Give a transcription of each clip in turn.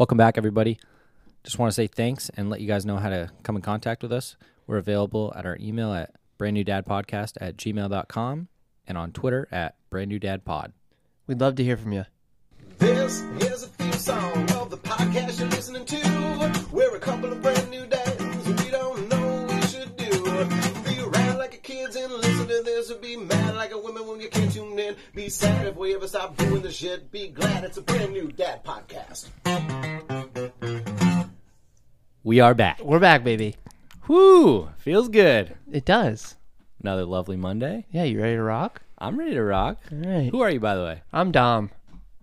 Welcome back, everybody. Just want to say thanks and let you guys know how to come in contact with us. We're available at our email at brandnewdadpodcast at gmail.com and on Twitter at brandnewdadpod. We'd love to hear from you. This is a theme song of the podcast you're listening to. We're a couple of brand Be sad if we ever stop doing the shit. Be glad it's a brand new dad podcast. We are back. We're back, baby. Whoo! Feels good. It does. Another lovely Monday. Yeah, you ready to rock? I'm ready to rock. All right. Who are you, by the way? I'm Dom,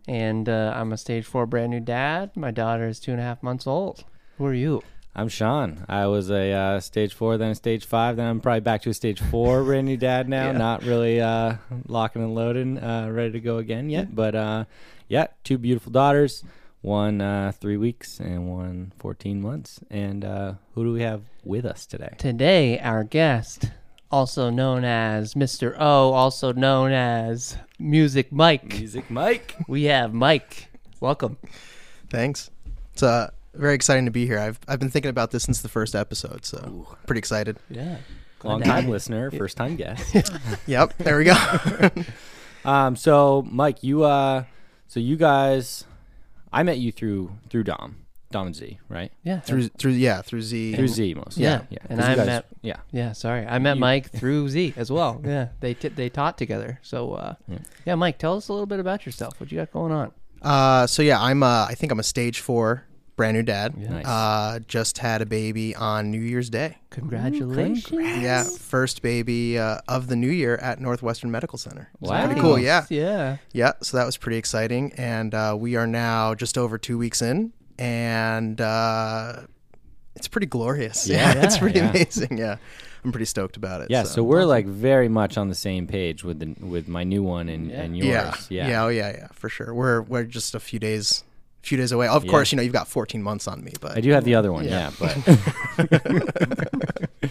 and uh, I'm a stage four brand new dad. My daughter is two and a half months old. Who are you? I'm Sean. I was a uh, stage four, then a stage five, then I'm probably back to a stage four brand new dad now. Yeah. Not really uh, locking and loading, uh, ready to go again yet. But uh, yeah, two beautiful daughters. One uh, three weeks and one 14 months. And uh, who do we have with us today? Today, our guest, also known as Mr. O, also known as Music Mike. Music Mike. We have Mike. Welcome. Thanks. It's uh, very exciting to be here. I've I've been thinking about this since the first episode, so pretty excited. Yeah. Long time listener, first time guest. Yep, there we go. Um, so Mike, you uh, so you guys, I met you through through Dom, Dom and Z, right? Yeah. through through yeah through Z. Through Z mostly. Yeah. yeah. And 'Cause you I guys- met- Yeah. Yeah, sorry. I met You- Mike through Z as well. Yeah, they t- they taught together. So, uh, yeah. Mike, tell us a little bit about yourself. What you got going on? Uh, so yeah, I'm uh, I think I'm a stage four brand new dad. Nice. Uh, just had a baby on New Year's Day. Congratulations. Yeah, first baby uh, of the new year at Northwestern Medical Center. So Wow. pretty cool. Yeah, Yeah. yeah. So that was pretty exciting, and uh, we are now just over two weeks in, and uh, it's pretty glorious. Yeah. it's pretty Yeah. amazing. Yeah, I'm pretty stoked about it. Yeah, so, we're like very much on the same page with the with my new one and, and yours. yeah, Yeah. yeah, oh yeah, yeah, for sure. We're we're just a few days, few days away. Of Yeah. course, you know you've got 14 months on me, but I do have the other one, yeah, but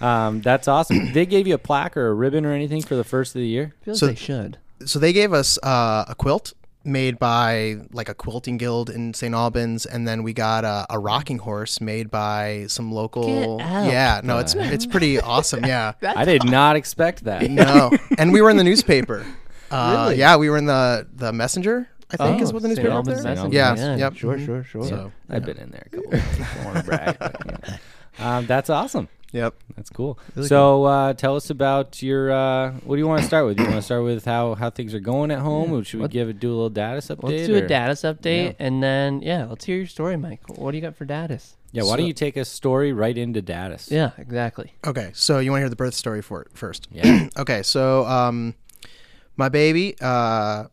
um, that's awesome. They gave you a plaque or a ribbon or anything for the first of the year? Feels So- they should. so they gave us uh, a quilt made by like a quilting guild in St. Albans, and then we got a, a rocking horse made by some local. Get out. Yeah, no, it's it's pretty awesome. Yeah, I did not expect that. no, and we were in the newspaper. Uh, Really? Yeah, we were in the the messenger. I think is what the St. newspaper up Albans there. Messenger. Yeah, yep. Sure, mhm. sure, sure. So I've been in there a couple of times. Don't want to brag. But, yeah. um, that's awesome. yep. That's cool. so uh, tell us about your. Uh, what do you want to start with? Do you want to start with how, how things are going at home? Or should we What- give it do a little status update? Let's do a or- Datus update, Yeah. and then yeah, let's hear your story, Mike. What do you got for Datus? Yeah, why don't you take a story right into Datus? Yeah, exactly. Okay, so you want to hear the birth story for it first? Yeah. okay, so um, my baby uh,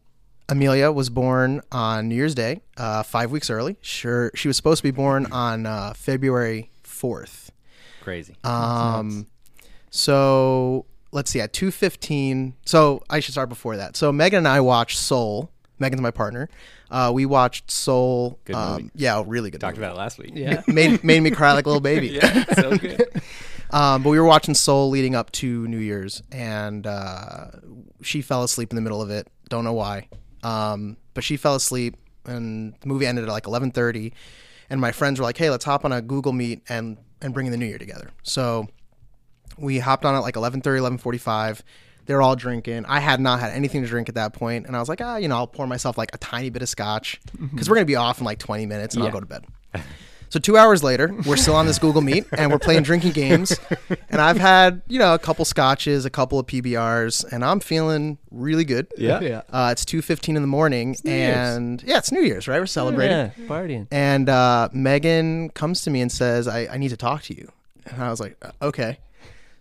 Amelia was born on New Year's Day, uh, five weeks early. Sure, she was supposed to be born on uh, February fourth. Crazy. Um, so let's see, at two fifteen. So I should start before that. So Megan and I watched Soul. Megan's my partner. Uh, we watched Soul. Good um, movie. Yeah, really good. Talked movie. about it last week. Yeah. made made me cry like a little baby. yeah, so good. Um, but we were watching Soul leading up to New Year's, and uh, she fell asleep in the middle of it. Don't know why, um, but she fell asleep, and the movie ended at like eleven thirty. And my friends were like, "Hey, let's hop on a Google Meet and and bring in the New Year together." So we hopped on at like 11:30, 11:45. They were all drinking. I had not had anything to drink at that point, and I was like, "Ah, you know, I'll pour myself like a tiny bit of scotch because we're gonna be off in like 20 minutes, and I'll go to bed." So two hours later, we're still on this Google Meet and we're playing drinking games. And I've had, you know, a couple scotches, a couple of PBRs, and I'm feeling really good. Yeah. Yeah. Uh, it's two fifteen in the morning, New Year's. and yeah, it's New Year's, right? We're celebrating. Yeah, partying. And uh, Megan comes to me and says, I, "I need to talk to you." And I was like, "Uh, "Okay."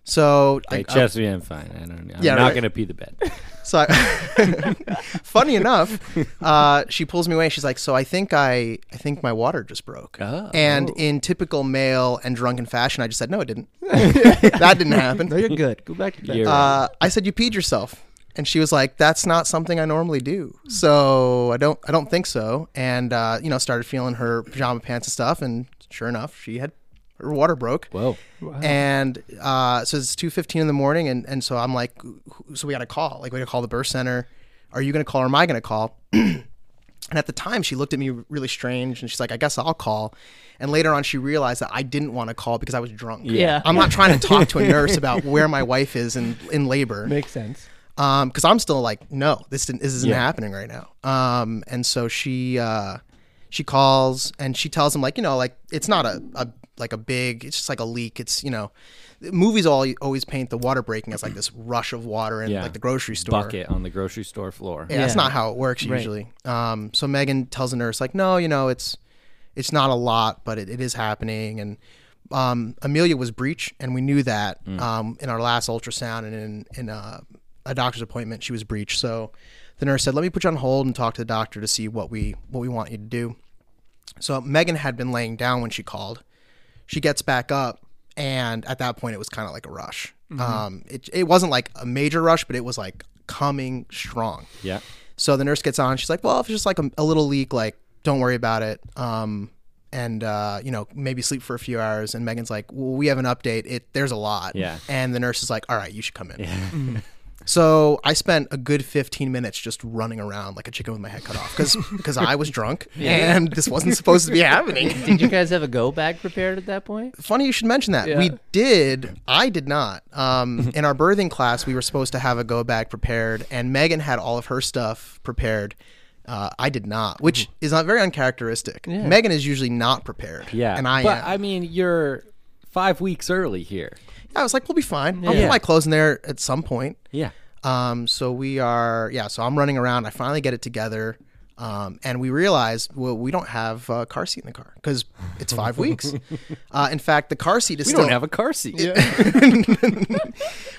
So Hey, I, trust me, I'm fine. I don't. I'm Yeah, not right. gonna pee the bed. so I, funny enough, uh, she pulls me away. She's like, "So I think I, I think my water just broke." Oh. And in typical male and drunken fashion, I just said, "No, it didn't. that didn't happen." No, you're good. Go back to bed. You're- Uh, I said, "You peed yourself," and she was like, "That's not something I normally do, so I don't, I don't think so." And uh, you know, started feeling her pajama pants and stuff, and sure enough, she had her water broke. Whoa. And uh, so it's two fifteen in the morning, and, and so I'm like, so we got to call. Like we got to call the birth center. Are you going to call or am I going to call? And at the time, she looked at me really strange, and she's like, "I guess I'll call." And later on, she realized that I didn't want to call because I was drunk. Yeah. I'm not trying to talk to a nurse about where my wife is in in labor Makes sense. um because i'm still like no this didn't this isn't Yeah. happening right now um and so she uh she calls and she tells him like you know like it's not a, a like a big it's just like a leak it's you know movies all always paint the water breaking as like this rush of water in Yeah. like the grocery store Bucket on the grocery store floor. yeah, that's not how it works Right. usually. Um, so Megan tells the nurse like, no, you know, it's it's not a lot, but it, it is happening. And um, Amelia was breech, and we knew that um, in our last ultrasound and in in uh, a doctor's appointment, she was breech. So the nurse said, let me put you on hold and talk to the doctor to see what we what we want you to do. So Megan had been laying down when she called. She gets back up, and at that point, it was kind of like a rush. Um, it it wasn't like a major rush, but it was like coming strong. Yeah. So the nurse gets on. She's like, "Well, if it's just like a, a little leak, like don't worry about it. Um, and uh, you know, maybe sleep for a few hours." And Megan's like, "Well, we have an update. It there's a lot." Yeah. And the nurse is like, "All right, you should come in." So I spent a good 15 minutes just running around like a chicken with my head cut off because because I was drunk and this wasn't supposed to be happening. Did you guys have a go bag prepared at that point? Funny you should mention that. Yeah. We did. I did not. Um, in our birthing class, we were supposed to have a go bag prepared, and Megan had all of her stuff prepared. Uh, I did not, which is not very uncharacteristic. Yeah. Megan is usually not prepared. Yeah. and I but am. I mean, you're five weeks early here. I was like, we'll be fine. I'll Yeah. put my clothes in there at some point. Yeah. Um, so we are, yeah. So I'm running around. I finally get it together, um, and we realize well, we don't have a car seat in the car because it's five weeks. Uh, in fact, the car seat is We still. don't have a car seat.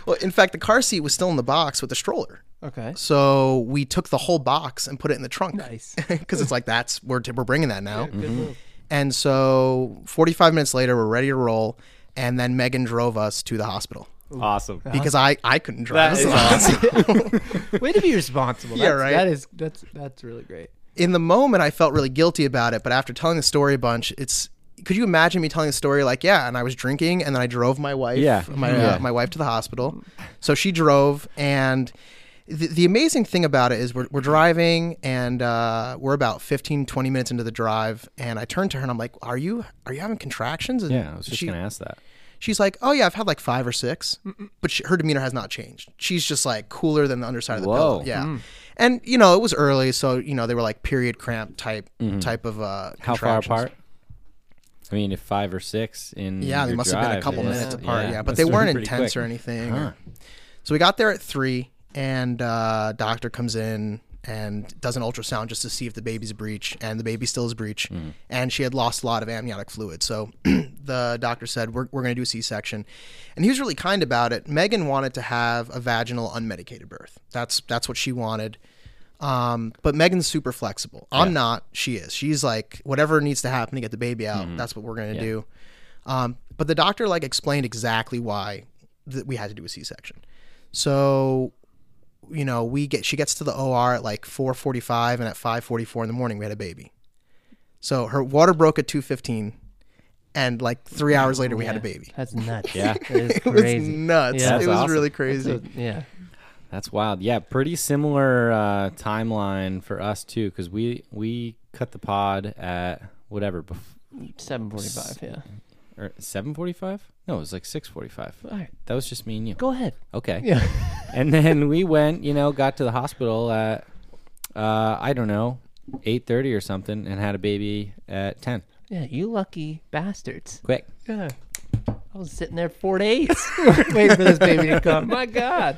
well, in fact, the car seat was still in the box with the stroller. Okay. So we took the whole box and put it in the trunk. Nice. Because it's like that's we're we're bringing that now. Good move. And so 45 minutes later, we're ready to roll, and then Megan drove us to the hospital Awesome. because I I couldn't drive. That is awesome. Way to be responsible. Yeah, That's- right. That is that's that's really great. in the moment I felt really guilty about it, but after telling the story a bunch, it's could you imagine me telling the story like, yeah, and I was drinking and then I drove my wife, Yeah. my Yeah. Uh, my wife to the hospital. So she drove and the, the amazing thing about it is we're, we're driving and uh, we're about 15 20 minutes into the drive and I turn to her and I'm like, "Are you are you having contractions?" And Yeah, I was just she, gonna ask that. She's like, "Oh yeah, I've had like 5 or 6." But she, her demeanor has not changed. She's just like cooler than the underside of the Whoa. pillow. Yeah. And you know, it was early, so you know, they were like period cramp type type of uh How far apart? I mean, if five or six in Yeah, they must have been a couple yeah. minutes apart. Yeah, but must they weren't intense quick. or anything. Huh. or- So we got there at three, and uh, doctor comes in and does an ultrasound just to see if the baby's breech, and the baby still is breech, Mm-hmm. and she had lost a lot of amniotic fluid. So the doctor said, "We're we're going to do a C-section," and he was really kind about it. Megan wanted to have a vaginal unmedicated birth. That's that's what she wanted. Um, but Megan's super flexible. I'm Yeah. not. She is. She's like whatever needs to happen to get the baby out. That's what we're gonna Mm-hmm. Yeah. do. Um, but the doctor like explained exactly why that we had to do a C-section. So, you know, we get she gets to the OR at like 4:45, and at 5:44 in the morning we had a baby. So her water broke at 2:15, and like three hours later we had a baby. That's nuts. Yeah. It was crazy. nuts. Yeah. it was awesome. really crazy. So, yeah. That's wild. Yeah, pretty similar uh, timeline for us too, because we we cut the pod at whatever bef- Seven forty-five. Yeah. Or seven forty five. No, it was like six forty five. All right. That was just me and you. Go ahead. Okay. Yeah. and then we went, you know, got to the hospital at uh, I don't know, eight thirty or something, and had a baby at ten. Yeah. You lucky bastards. Quick. Yeah. I was sitting there four days waiting for this baby to come. My God.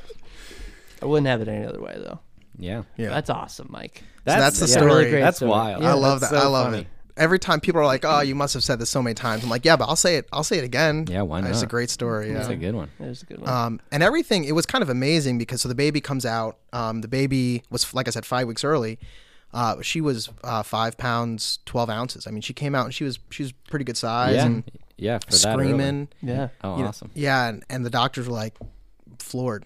I wouldn't have it any other way though. Yeah. Yeah. That's awesome, Mike. that's the yeah, story. Really great That's story. wild. Yeah, I love that. so I love funny. it. Every time people are like, "Oh, you must have said this so many times," I'm like, "Yeah, but I'll say it. I'll say it again." Yeah, why not? It's a great story. That's Yeah. a good one. That was a good one. Um, and everything, it was kind of amazing because so the baby comes out. Um, the baby was, like I said, five weeks early. Uh, she was uh, five pounds twelve ounces. I mean, she came out and she was she was pretty good size Yeah. and Yeah. For that early. screaming. yeah. Oh, You know, awesome. yeah, and, and the doctors were like floored.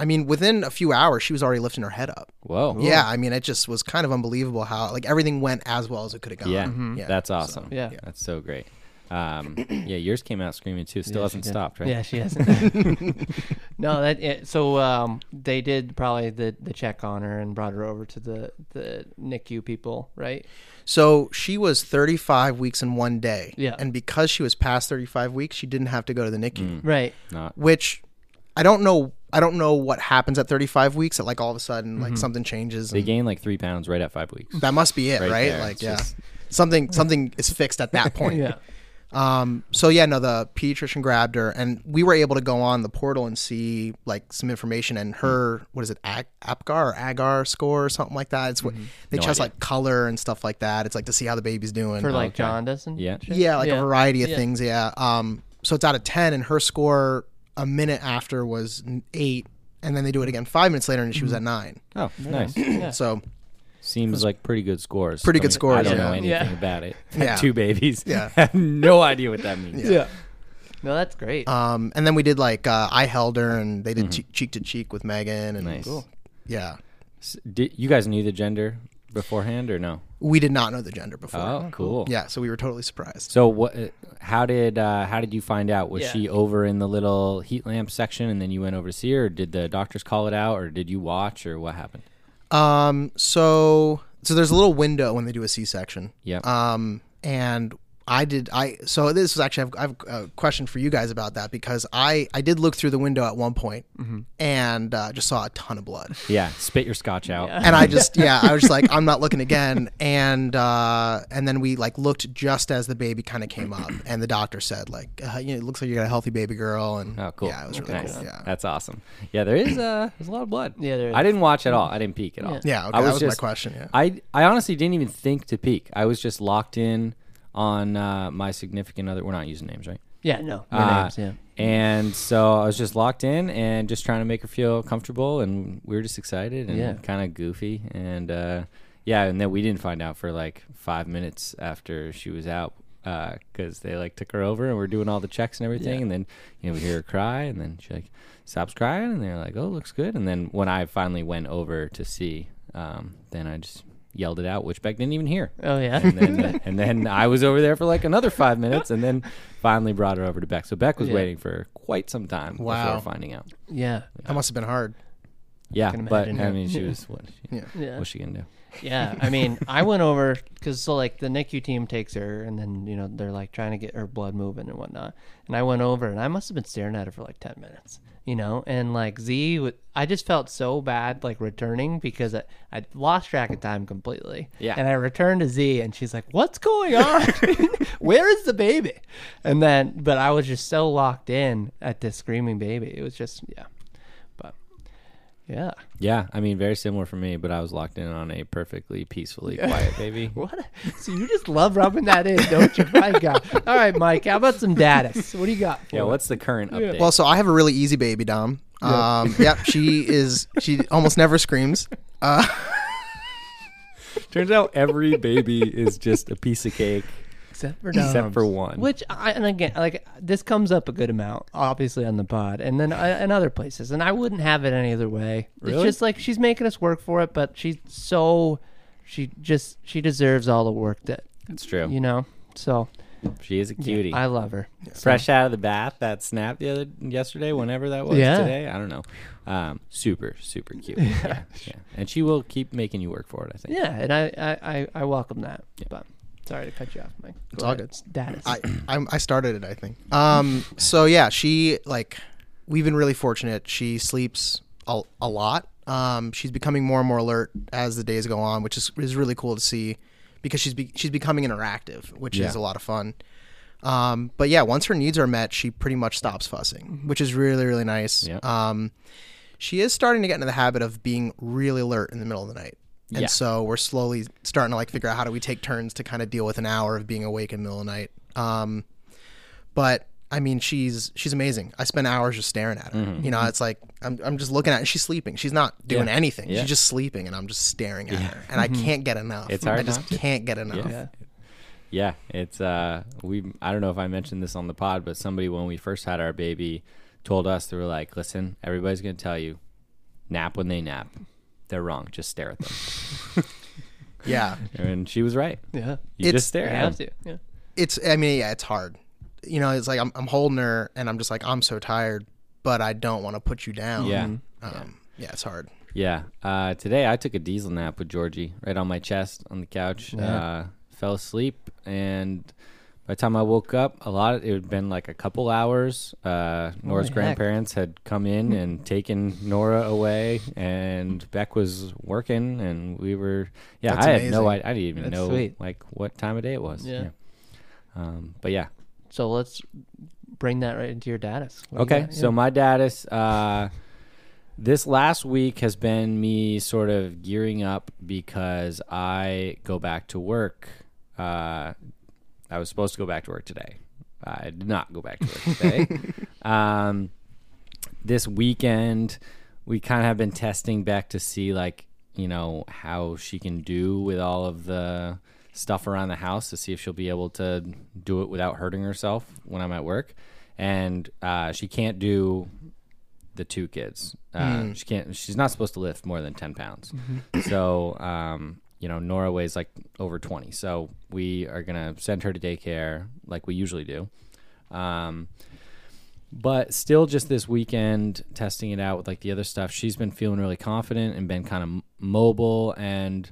I mean, within a few hours, she was already lifting her head up. Whoa. Yeah, I mean, it just was kind of unbelievable how like everything went as well as it could have gone. Yeah. That's awesome. Yeah. That's so great. Um, yeah, yours came out screaming too. Still Yeah, hasn't she stopped, right? Yeah, she hasn't. No, that it, so um, they did probably the, the check on her and brought her over to the the NICU people, right? So she was 35 weeks in one day. Yeah. And because she was past 35 weeks, she didn't have to go to the NICU, Right. Not which I don't know. I don't know what happens at 35 weeks. That like all of a sudden, Mm-hmm. like something changes. they gain like three pounds right at five weeks. that must be it, right? Right. Like It's yeah, just- something something is fixed at that point. Yeah. Um, so yeah, no, the pediatrician grabbed her, and we were able to go on the portal and see like some information. And her, what is it, Ag- APGAR or AGAR score or something like that? It's what they No test idea. like color and stuff like that. It's like to see how the baby's doing. For like okay. jaundice and Yeah. shit? yeah, like Yeah. a variety of Yeah. things. Yeah. Um, so it's out of ten, and her score a minute after was eight, and then they do it again five minutes later, and she was at nine. Oh, nice. Yeah. So Seems like pretty good scores. Pretty I good mean, scores, I don't yeah. know anything Yeah. about it. Yeah. Two babies. Yeah. have no idea what that means. Yeah. No, that's great. Um, and then we did like uh, I held her, and they did che- cheek to cheek with Megan, and Nice. Cool. yeah, S- Did, you guys knew the gender beforehand or no? we did not know the gender before. Oh, cool. Yeah, so we were totally surprised. So what? uh, How did uh, how did you find out? Was Yeah. she over in the little heat lamp section, and then you went over to see her? Or did the doctors call it out, or did you watch, or what happened? Um, so so there's a little window when they do a C-section. Yeah. Um, and I did I so this was actually I have, I have a question for you guys about that because I I did look through the window at one point and uh, just saw a ton of blood. yeah, spit your scotch out. Yeah. and I just yeah, I was just like, I'm not looking again. And uh, and then we like looked just as the baby kind of came up, and the doctor said like, uh, you know, it looks like you got a healthy baby girl. And Oh, cool. Yeah, it was really nice. cool. Yeah, That's awesome. Yeah, there is uh, there's a lot of blood. Yeah, there is. I didn't watch at all. I didn't peek at all. yeah. Okay, I that was just, my question. Yeah. I I honestly didn't even think to peek. I was just locked in on uh, my significant other. We're not using names, right? yeah, no. No Uh, names, yeah. And so I was just locked in and just trying to make her feel comfortable, and we were just excited and Yeah. kind of goofy, and uh, yeah, and then we didn't find out for like five minutes after she was out because they like took her over and we're doing all the checks and everything, Yeah. and then you know we hear her cry, and then she like stops crying, and they're like, "Oh, looks good," and then when I finally went over to see, um, then I just yelled it out, which Beck didn't even hear Oh, yeah. and then uh, and then I was over there for like another five minutes, and then finally brought her over to Beck. So Beck was Yeah. waiting for quite some time Wow. before finding out. yeah. That must have been hard. Yeah, can but I mean, she was what? She, Yeah. Yeah. What's she gonna do? Yeah, I mean, I went over because so like the NICU team takes her, and then you know they're like trying to get her blood moving and whatnot. And I went over, and I must have been staring at her for like ten minutes, you know. And like Z, I just felt so bad like returning because I, I lost track of time completely. Yeah. And I returned to Z, and she's like, "What's going on? Where is the baby?" And then, but I was just so locked in at this screaming baby. It was just yeah, yeah. Yeah, I mean, very similar for me, but I was locked in on a perfectly peacefully quiet baby. What? So you just love rubbing that in, don't you? My God. All right, Mike. How about some datas? What do you got? For Yeah, us? what's the current update? Well, so I have a really easy baby, Dom. Um, yep, she is. She almost never screams. Uh, Turns out every baby is just a piece of cake, except for except for one. Which I, and again, like this comes up a good amount, obviously on the pod, and then uh, in other places, and I wouldn't have it any other way. It's Really? just like she's making us work for it, but she's so she just she deserves all the work that It's true. you know. So she is a cutie. I love her. Fresh out of the bath, that snap the other yesterday, whenever that was Yeah. today. I don't know. Um, super, super cute. yeah, yeah. And she will keep making you work for it. I think. Yeah, and I I, I, I welcome that. But sorry to cut you off, Mike. It's all ahead. good. Datas. I, I I started it, I think. Um, so yeah, she like we've been really fortunate. She sleeps a, a lot. Um, she's becoming more and more alert as the days go on, which is is really cool to see because she's be, she's becoming interactive, which is a lot of fun. Um, but yeah, once her needs are met, she pretty much stops fussing, which is really really nice. Yeah. Um, she is starting to get into the habit of being really alert in the middle of the night. And Yeah. so we're slowly starting to like figure out how do we take turns to kind of deal with an hour of being awake in the middle of the night. Um, but I mean, she's she's amazing. I spend hours just staring at her. You know, it's like I'm I'm just looking at her. She's sleeping. She's not doing Yeah. anything. Yeah. She's just sleeping, and I'm just staring at her, and I can't get enough. It's hard I just can't get enough. Yeah. Yeah, it's uh we I don't know if I mentioned this on the pod, but somebody when we first had our baby told us they were like, "Listen, everybody's going to tell you nap when they nap. They're wrong. Just stare at them." Yeah. and she was right. yeah. You It's- just stare You have to. Yeah. It's I mean, yeah, it's hard. You know, it's like I'm I'm holding her, and I'm just like I'm so tired. but I don't want to put you down. Yeah. Um, yeah. it's hard. Yeah. Uh, today I took a diesel nap with Georgie right on my chest on the couch. Uh, fell asleep, and by the time I woke up, a lot. Of, it had been like a couple hours. Uh, Nora's heck. grandparents had come in and taken Nora away, and Beck was working, and we were. Yeah, That's I had no. I. I didn't even That's know sweet. like what time of day it was. Yeah. Um, but yeah, So let's bring that right into your datus. What do you Okay, got? so Yeah. my datus, uh, this last week has been me sort of gearing up because I go back to work. Uh, I was supposed to go back to work today. I did not go back to work today. um, this weekend, we kind of have been testing Beck to see, like, you know, how she can do with all of the stuff around the house to see if she'll be able to do it without hurting herself when I'm at work. And uh, she can't do the two kids. Uh, She can't. She's not supposed to lift more than ten pounds. So, um, you know, Nora weighs like over twenty. So we are gonna send her to daycare like we usually do. Um, but still, just this weekend, testing it out with like the other stuff. She's been feeling really confident and been kind of mobile, and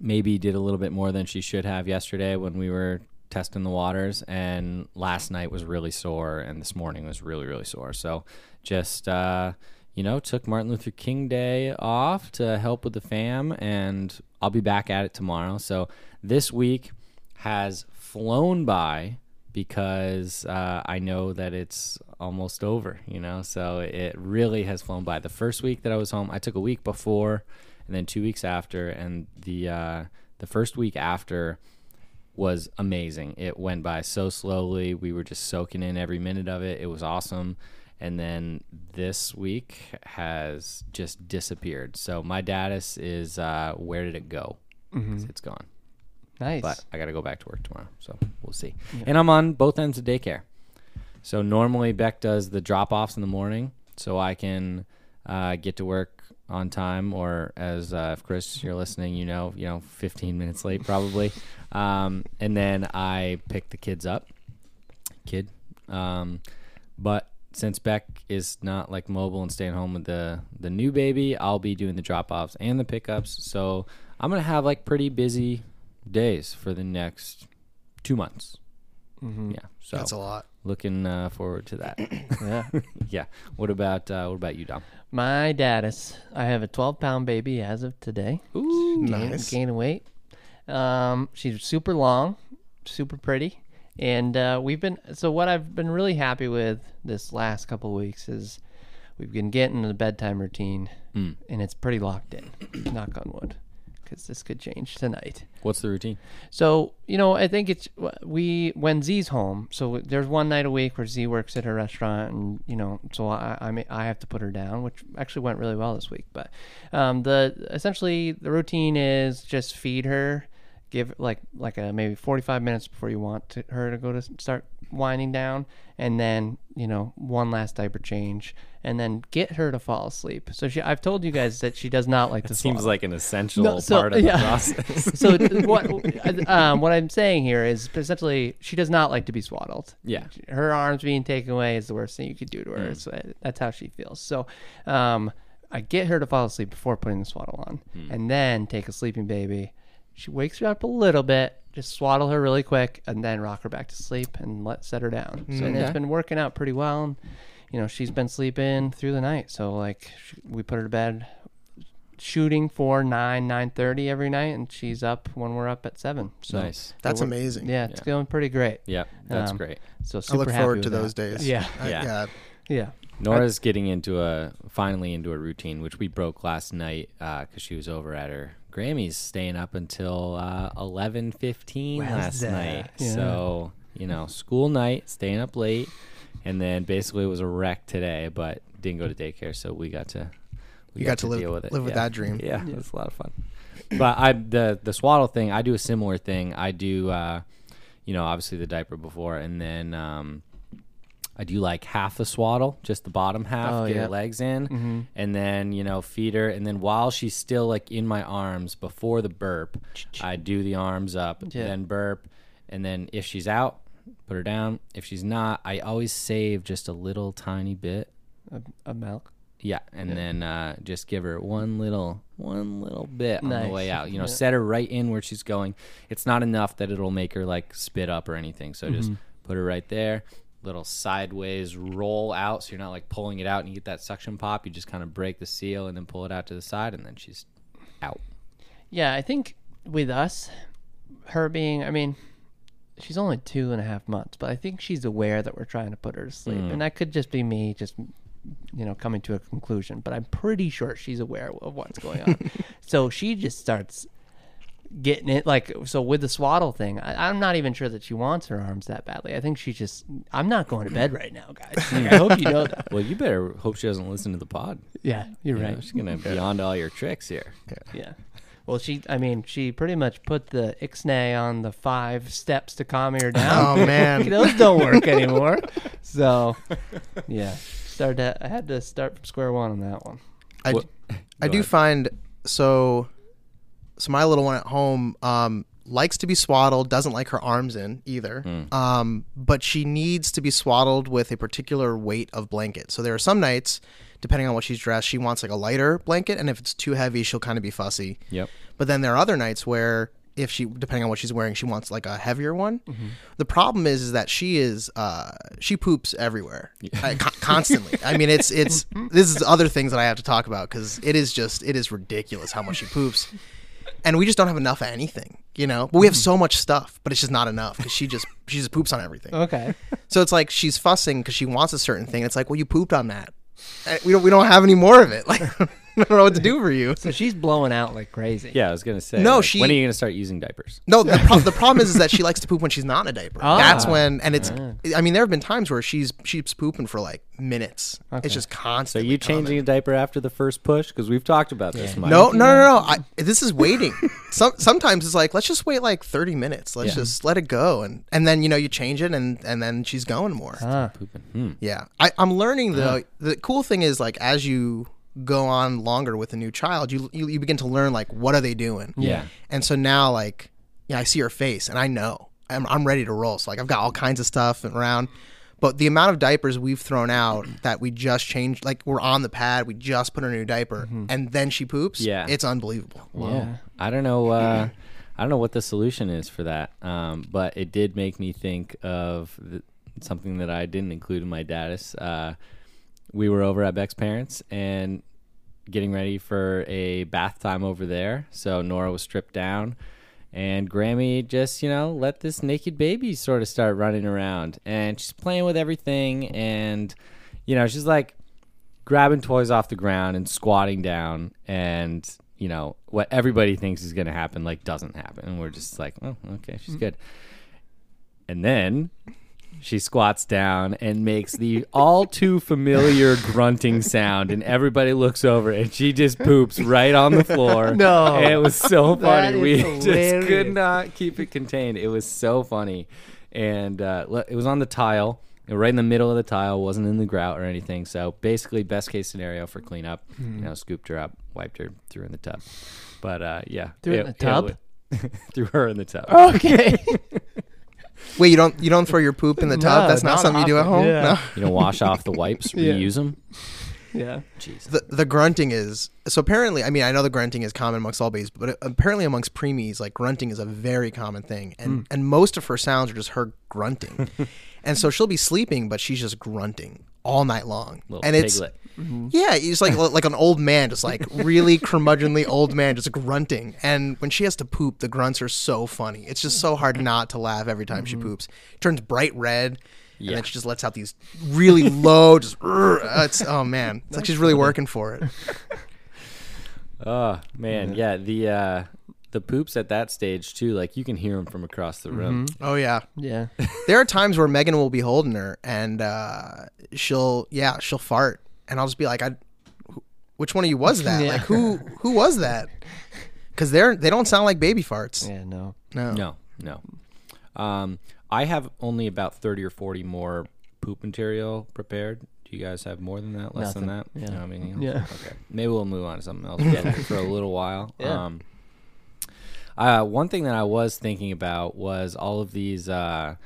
maybe did a little bit more than she should have yesterday when we were testing the waters. And last night was really sore, and this morning was really really sore. So just uh, you know, took Martin Luther King Day off to help with the fam, and I'll be back at it tomorrow. So this week has flown by because uh, I know that it's almost over, you know. So it really has flown by. The first week that I was home, I took a week before, and then two weeks after, and the uh, the first week after was amazing. It went by so slowly. We were just soaking in every minute of it. It was awesome. And then this week has just disappeared. So my datus is uh, where did it go? 'Cause It's gone nice. but I got to go back to work tomorrow, so we'll see. And I'm on both ends of daycare. So normally Beck does the drop offs in the morning, so I can uh, get to work on time, or as uh, if Chris you're listening, you know, you know, 15 minutes late probably. um, and then I pick the kids up, kid. Um, but since Beck is not like mobile and staying home with the the new baby, I'll be doing the drop offs and the pickups. So I'm gonna have like pretty busy days for the next two months. Yeah, so That's a lot. looking uh, forward to that. yeah. yeah. What about uh, what about you, Dom? My datus. I have a 12 pound baby as of today. Ooh, Gain- Nice. Gaining weight. Um, she's super long, super pretty, and uh, we've been. So what I've been really happy with this last couple of weeks is we've been getting the bedtime routine, Mm. and it's pretty locked in. knock on wood, because this could change tonight. What's the routine? So you know, I think it's we when Z's home. So there's one night a week where Z works at her restaurant, and you know, so I I, mean, I have to put her down, which actually went really well this week. But um, the essentially the routine is just feed her, give like like a maybe 45 minutes before you want to, her to go to start winding down, and then you know one last diaper change, and then get her to fall asleep. So she I've told you guys that she does not like to Seems swallow. like an essential No, so- part of yeah. the process. so what um, what I'm saying here is essentially she does not like to be swaddled. Yeah. her arms being taken away is the worst thing you could do to her. So that's how she feels. So um, I get her to fall asleep before putting the swaddle on, and then take a sleeping baby. She wakes her up a little bit, just swaddle her really quick, and then rock her back to sleep and let set her down. So and it's Okay. been working out pretty well. And, you know, she's been sleeping through the night. So like, sh we put her to bed shooting for nine nine thirty every night, and she's up when we're up at seven. So nice. That's we're- amazing. yeah, it's Yeah. going pretty great. Yeah, that's Um, great. So I super look happy forward with to that. those days. Yeah, I- Yeah. yeah. yeah, Nora's getting into a finally into a routine, which we broke last night because she was over at her Grammys, staying up until uh, eleven fifteen last Wowza. night. Yeah. So you know, school night, staying up late, and then basically it was a wreck today, but didn't go to daycare, so we got to we You got to live- deal with it. live with that dream. Yeah, it was a lot of fun. But I the the swaddle thing, I do a similar thing. I do, uh, you know, obviously the diaper before, and then. Um, I do like half the swaddle, just the bottom half, Oh, get yeah. her legs in, and then you know feed her, and then while she's still like in my arms before the burp, I do the arms up, Yeah. then burp, and then if she's out, put her down. If she's not, I always save just a little tiny bit of, of milk. Yeah, and then uh, just give her one little one little bit on the way out. You know, Yeah. set her right in where she's going. It's not enough that it'll make her like spit up or anything. So just Mm-hmm. put her right there. Little sideways roll out, so you're not like pulling it out and you get that suction pop. You just kind of break the seal and then pull it out to the side, and then she's out. Yeah, I think with us, her being, I mean, she's only two and a half months, but I think she's aware that we're trying to put her to sleep. Mm. And that could just be me just, you know, coming to a conclusion, but I'm pretty sure she's aware of what's going on. so she just starts getting it. Like, so with the swaddle thing, I, I'm not even sure that she wants her arms that badly. I think she just, I'm not going to bed right now, guys. Like, I hope you know that. Well, you better hope she doesn't listen to the pod. Yeah, you're You know, right. she's gonna be on all your tricks here. Yeah. Well, she, I mean, she pretty much put the ixnay on the five steps to calm her down. Oh man. Those don't work anymore. So, yeah. Started to, I had to start from square one on that one. I, What- I do ahead. find so so my little one at home um likes to be swaddled doesn't like her arms in either. Hmm. um but she needs to be swaddled with a particular weight of blanket. So there are some nights depending on what she's dressed she wants like a lighter blanket and if it's too heavy she'll kind of be fussy. Yep. but then there are other nights where if she depending on what she's wearing she wants like a heavier one. Mm-hmm. the problem is is that she is uh she poops everywhere. Co- constantly. I mean it's it's this is other things that i have to talk about because it is just it is ridiculous how much she poops and we just don't have enough of anything you know? But we have so much stuff but it's just not enough because she just she just poops on everything. Okay. so it's like she's fussing because she wants a certain thing. It's like well you pooped on that. Uh, we don't we don't have any more of it. Like i don't know what to do for you So she's blowing out like crazy. Yeah, I was gonna say. No, like, she- When are you gonna start using diapers? No, the, pro- the problem is, is that she likes to poop when she's not in a diaper. Ah. That's when, and it's. I mean, there have been times where she's she's pooping for like minutes. Okay. It's just So constant. you changing a diaper after the first push? Because we've talked about this. Mike. No, no, no, no. I, this is waiting. Some sometimes it's like let's just wait like thirty minutes. Let's Yeah. just let it go, and and then you know you change it, and and then she's going more. Ah. Pooping. Hmm. Yeah, I, I'm learning though. The cool thing is like as you go on longer with a new child, you you, you begin to learn like what are they doing. Yeah. And so now, like, yeah, I see her face and I know I'm, I'm ready to roll. So, like, I've got all kinds of stuff around. But the amount of diapers we've thrown out that we just changed, like, we're on the pad, we just put her a new diaper, and then she poops. Yeah. It's unbelievable. Yeah. I don't know. Uh, I don't know what the solution is for that. Um, but it did make me think of the, something that I didn't include in my status. Uh, we were over at Beck's parents and getting ready for a bath time over there. So Nora was stripped down. And Grammy just, you know, let this naked baby sort of start running around. And she's playing with everything. And, you know, she's like grabbing toys off the ground and squatting down. And, you know, what everybody thinks is going to happen, like, doesn't happen. And we're just like, oh, okay, she's mm. good. And then she squats down and makes the all too familiar grunting sound, and everybody looks over, and she just poops right on the floor. No. and it was so funny. We just could not keep it contained. It was so funny, and uh, it was on the tile, right in the middle of the tile. wasn't in the grout or anything. So basically, best case scenario for cleanup. Hmm. You know, scooped her up, wiped her, threw her in the tub. But uh, yeah, Threw her in the tub? wa- threw her in the tub. Okay. Wait, you don't you don't throw your poop in the tub? No, That's not, not something you do at home? yeah. No. You know, wash off the wipes, Yeah. reuse them. yeah. Jeez. the the grunting is so apparently I mean I know the grunting is common amongst all babies but apparently amongst preemies like grunting is a very common thing and Hmm. and most of her sounds are just her grunting and so she'll be sleeping but she's just grunting all night long. Little and it's piglet. yeah it's like like an old man just like really curmudgeonly old man just grunting. And when she has to poop the grunts are so funny. It's just so hard not to laugh every time she poops. Turns bright red and Yeah. then she just lets out these really low, just uh, it's oh man, it's like she's really working for it. Oh man, yeah. The uh, the poops at that stage too. Like you can hear them from across the room. Oh yeah, Yeah. there are times where Megan will be holding her and uh, she'll yeah she'll fart and I'll just be like I, which one of you was that? Yeah. Like who who was that? Because they're they don't sound like baby farts. Yeah. No. No. No, no. Um, I have only about thirty or forty more poop material prepared. Do you guys have more than that? Less than that? Nothing. Yeah. No, anything else? Yeah. Okay. Maybe we'll move on to something else for, for a little while. Yeah. Um, uh, one thing that I was thinking about was all of these uh,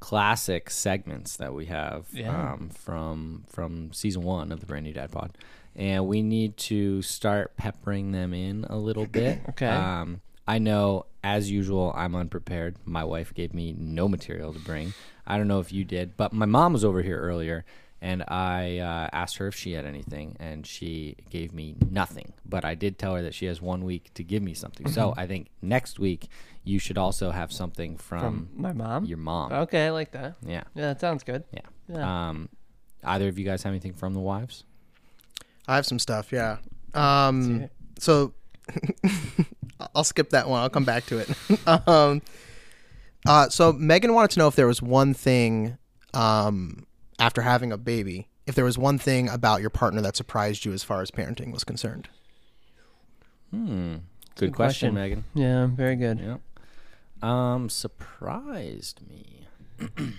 classic segments that we have Yeah. um, from from season one of the Brand New Dad Pod, and we need to start peppering them in a little bit. Okay. Um, I know, as usual, I'm unprepared. My wife gave me no material to bring. I don't know if you did, but my mom was over here earlier, and I uh, asked her if she had anything, and she gave me nothing. But I did tell her that she has one week to give me something. So I think next week you should also have something from, From my mom. your mom. Okay, I like that. Yeah, Yeah, that sounds good. yeah. Yeah. Um, either of you guys have anything from the wives? I have some stuff. Yeah. Um. So I'll skip that one. I'll come back to it. um. Uh. So Megan wanted to know if there was one thing, um, after having a baby, if there was one thing about your partner that surprised you as far as parenting was concerned. Hmm. Good, question, Megan. Yeah, very good. Yep. Um, surprised me.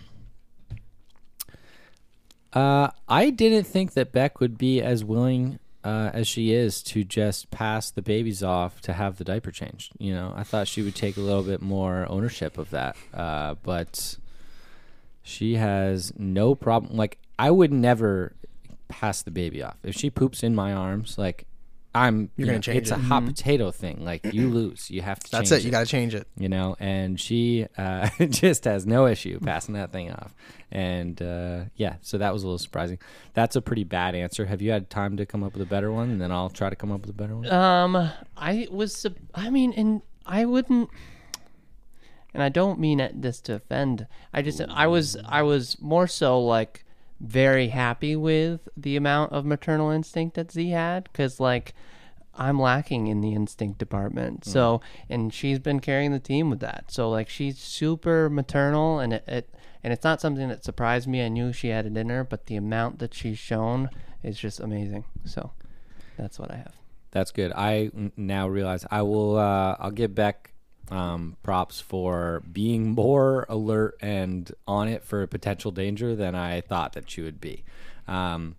uh, I didn't think that Beck would be as willing uh, as she is to just pass the babies off to have the diaper changed. You know, I thought she would take a little bit more ownership of that. Uh, but she has no problem. Like, I would never pass the baby off. If she poops in my arms, like, I'm You're you gonna know, change It's it. a hot potato thing. Like you lose, you have to. That's change it. You got to change it. you know and she uh, just has no issue passing that thing off and uh, yeah so that was a little surprising that's a pretty bad answer have you had time to come up with a better one and then i'll try to come up with a better one Um, I was, I mean, and I wouldn't, and I don't mean it this to offend. I just, I was, I was more so like very happy with the amount of maternal instinct that Z had, because like I'm lacking in the instinct department. So, and she's been carrying the team with that. So, like, she's super maternal, and it, it and it's not something that surprised me. I knew she had it in her, but the amount that she's shown is just amazing. So, that's what I have. that's good I now realize i will uh, i'll get beck um, props for being more alert and on it for potential danger than i thought that she would be. Um,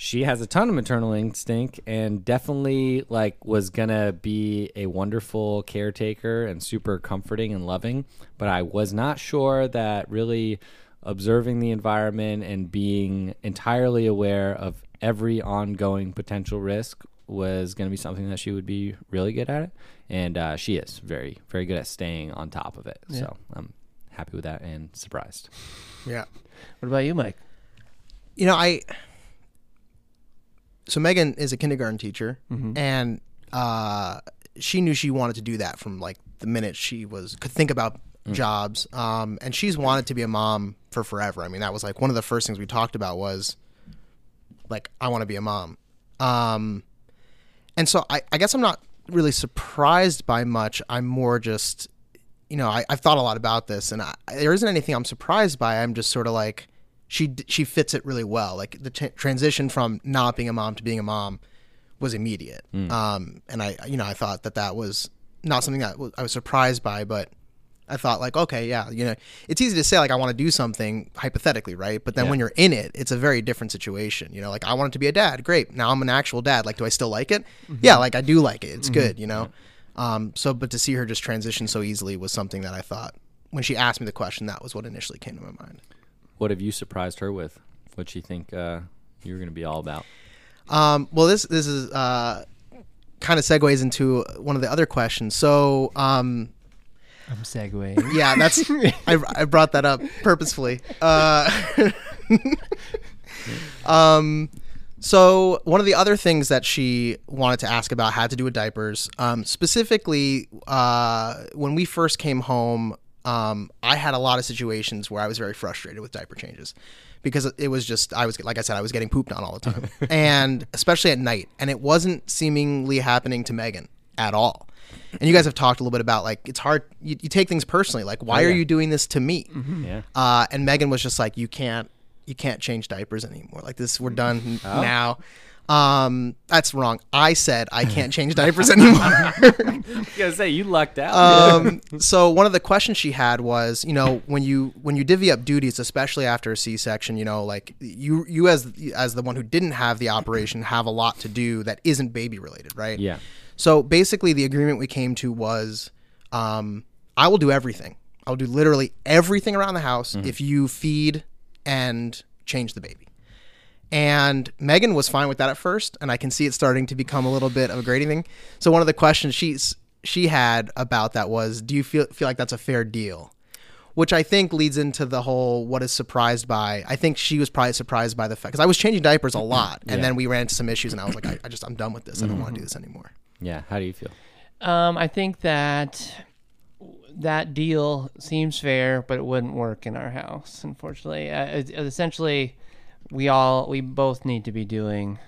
she has a ton of maternal instinct and definitely like was gonna be a wonderful caretaker and super comforting and loving but i was not sure that really observing the environment and being entirely aware of every ongoing potential risk was going to be something that she would be really good at it and uh, she is very very good at staying on top of it so i'm happy with that and surprised Yeah. What about you, Mike? You know, I. So Megan is a kindergarten teacher, and uh, she knew she wanted to do that from like the minute she was could think about jobs. Um, and she's wanted to be a mom for forever. I mean, that was like one of the first things we talked about was like I want to be a mom. Um, and so I, I guess I'm not really surprised by much. I'm more just, you know, I, I've thought a lot about this, and I, there isn't anything I'm surprised by. I'm just sort of like she she fits it really well. Like the t- transition from not being a mom to being a mom was immediate. Um, and I, you know, I thought that that was not something that I was surprised by, but I thought like, okay, yeah, you know, it's easy to say like I want to do something hypothetically, right? But then Yeah. when you're in it, it's a very different situation. You know, like I wanted to be a dad, great. Now I'm an actual dad. Like, do I still like it? Yeah, like I do like it. It's good, you know. Um, so, but to see her just transition so easily was something that I thought when she asked me the question, that was what initially came to my mind. what have you surprised her with what she think uh, you're going to be all about Um, well, this this is uh, kind of segues into one of the other questions. So, um, I'm segueing. yeah, that's I, I brought that up purposefully. Uh, um, so one of the other things that she wanted to ask about had to do with diapers. Um, specifically, uh, when we first came home, um, I had a lot of situations where I was very frustrated with diaper changes because it was just I was like I said I was getting pooped on all the time, and especially at night, and it wasn't seemingly happening to Megan at all. And you guys have talked a little bit about like it's hard. You, you take things personally. Like, why are yeah. you doing this to me? yeah Uh, and Megan was just like, you can't, you can't change diapers anymore. Like this, we're done Oh. now. Um, that's wrong. I said I can't change diapers anymore. I gotta say you lucked out um, so one of the questions she had was, you know, when you when you divvy up duties, especially after a C-section, you know, like you you as as the one who didn't have the operation have a lot to do that isn't baby related, right? yeah So basically, the agreement we came to was, um, I will do everything. I'll do literally everything around the house Mm-hmm. if you feed and change the baby. And Megan was fine with that at first, and I can see it starting to become a little bit of a grading thing. So one of the questions she's she had about that was, "Do you feel feel like that's a fair deal?" Which I think leads into the whole what is surprised by. I think she was probably surprised by the fact because I was changing diapers a lot, and Yeah. then we ran into some issues, and I was like, I, I just I'm done with this. I don't want to do this anymore. Yeah. How do you feel? Um, I think that that deal seems fair, but it wouldn't work in our house, unfortunately. Uh, it- essentially, we all we both need to be doing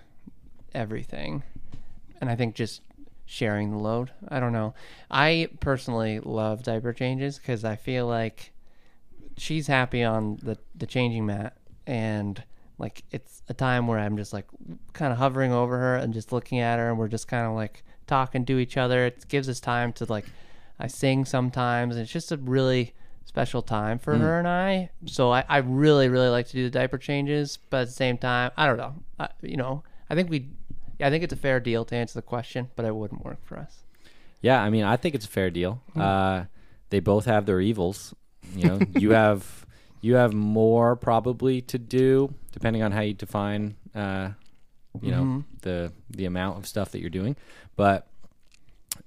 everything, and I think just sharing the load. I don't know. I personally love diaper changes because I feel like she's happy on the the changing mat and like it's a time where I'm just like kind of hovering over her and just looking at her and we're just kind of like talking to each other. It gives us time to like I sing sometimes and it's just a really special time for her and I. So I, I really really like to do the diaper changes, but at the same time, I don't know. I, you know, I think we yeah, I think it's a fair deal to answer the question, but it wouldn't work for us. Yeah, I mean, I think it's a fair deal. Uh, they both have their evils. You know, you have you have more probably to do depending on how you define, uh, you know, mm-hmm. the the amount of stuff that you're doing. But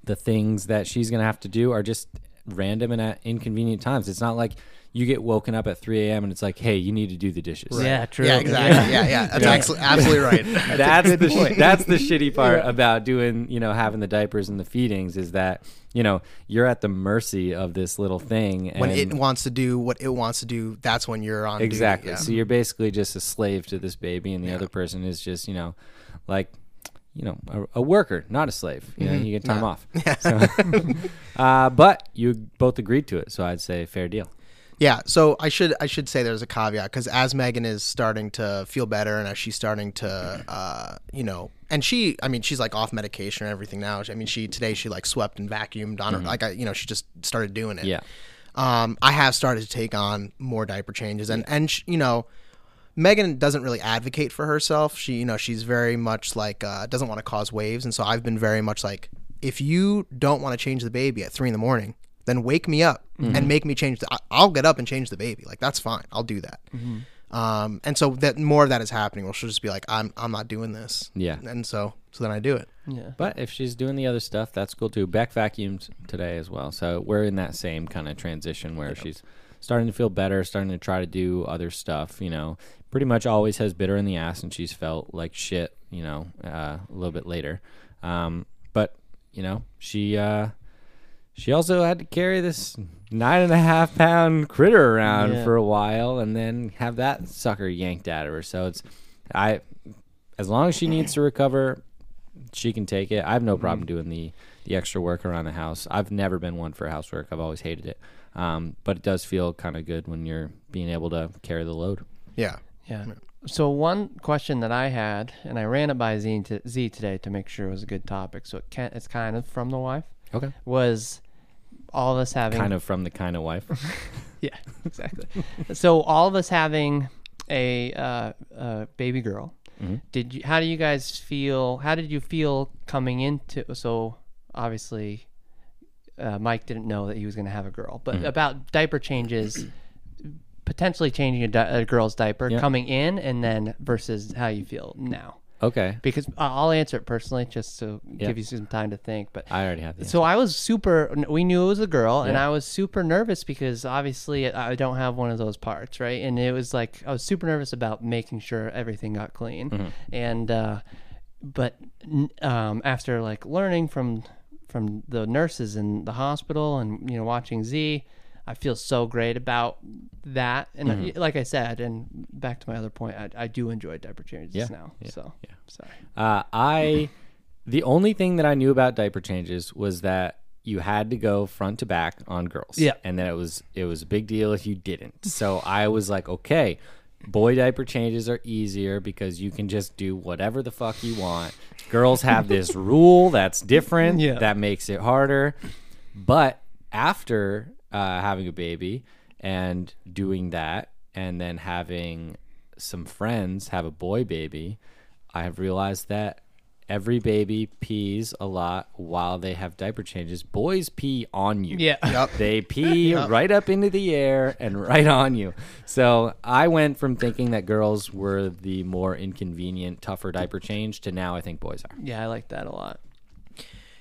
the things that she's gonna have to do are just random and at inconvenient times. It's not like you get woken up at 3 a.m. and it's like, hey, you need to do the dishes. Yeah, true. Yeah, exactly. Yeah, yeah, that's actually absolutely right. that's the sh- that's the shitty part about doing you know having the diapers and the feedings is that you know you're at the mercy of this little thing and when it wants to do what it wants to do, that's when you're on. duty, exactly yeah. so you're basically just a slave to this baby and the other person is just you know like you know a, a worker not a slave. You know you get time off. So, uh, but you both agreed to it so i'd say fair deal. Yeah, so I should I should say there's a caveat because as Megan is starting to feel better and as she's starting to, uh, you know, and she, I mean, she's like off medication and everything now. I mean, she today she like swept and vacuumed on her, like I, you know, she just started doing it. yeah. Um, I have started to take on more diaper changes and and sh- you know, Megan doesn't really advocate for herself. She, you know, she's very much like uh, doesn't want to cause waves, and so I've been very much like, if you don't want to change the baby at three in the morning, then wake me up and make me change. The, I- I'll get up and change the baby. Like that's fine. I'll do that. Um, and so that more of that is happening. Where she'll just be like, I'm I'm not doing this. Yeah. And so so then I do it. Yeah. But if she's doing the other stuff, that's cool too. Beck vacuumed today as well, so we're in that same kind of transition where she's starting to feel better, starting to try to do other stuff. You know, pretty much always has bitter in the ass, and she's felt like shit. You know, uh, a little bit later, um, but you know, she uh, she also had to carry this nine and a half pound critter around Yeah. for a while, and then have that sucker yanked out of her. So it's I, as long as she needs to recover, she can take it. I have no problem doing the the extra work around the house. I've never been one for housework. I've always hated it. Um, but it does feel kind of good when you're being able to carry the load. Yeah. Yeah. So one question that I had, and I ran it by Z, to, Z today to make sure it was a good topic. So it can, it's kind of from the wife. Okay. Was all of us having Kind of from the kind of wife. yeah exactly. so all of us having a uh, uh, baby girl. Mm-hmm. Did you? How do you guys feel? How did you feel coming into? So obviously, uh, Mike didn't know that he was going to have a girl, but Mm-hmm. about diaper changes, potentially changing a, di- a girl's diaper Yeah. coming in, and then versus how you feel now. Okay. Because I'll answer it personally, just to Yeah. give you some time to think. But I already have so I was super. We knew it was a girl, and I was super nervous because obviously I don't have one of those parts, right? And it was like I was super nervous about making sure everything got clean, Mm-hmm. and uh, but um, after like learning from from the nurses in the hospital and you know watching Z, I feel so great about that. And Mm-hmm. I- like I said, and back to my other point, I, I do enjoy diaper changes Yeah, now. yeah, so yeah. sorry. Uh, I the only thing that I knew about diaper changes was that you had to go front to back on girls. Yeah. And that it was it was a big deal if you didn't. So I was like, okay, boy diaper changes are easier because you can just do whatever the fuck you want. Girls have this rule that's different Yeah. that makes it harder. But after uh, having a baby and doing that, and then having some friends have a boy baby, I have realized that every baby pees a lot while they have diaper changes. Boys pee on you. Yeah. Yep. They pee right up into the air and right on you. So I went from thinking that girls were the more inconvenient, tougher diaper change to now I think boys are. Yeah, I like that a lot.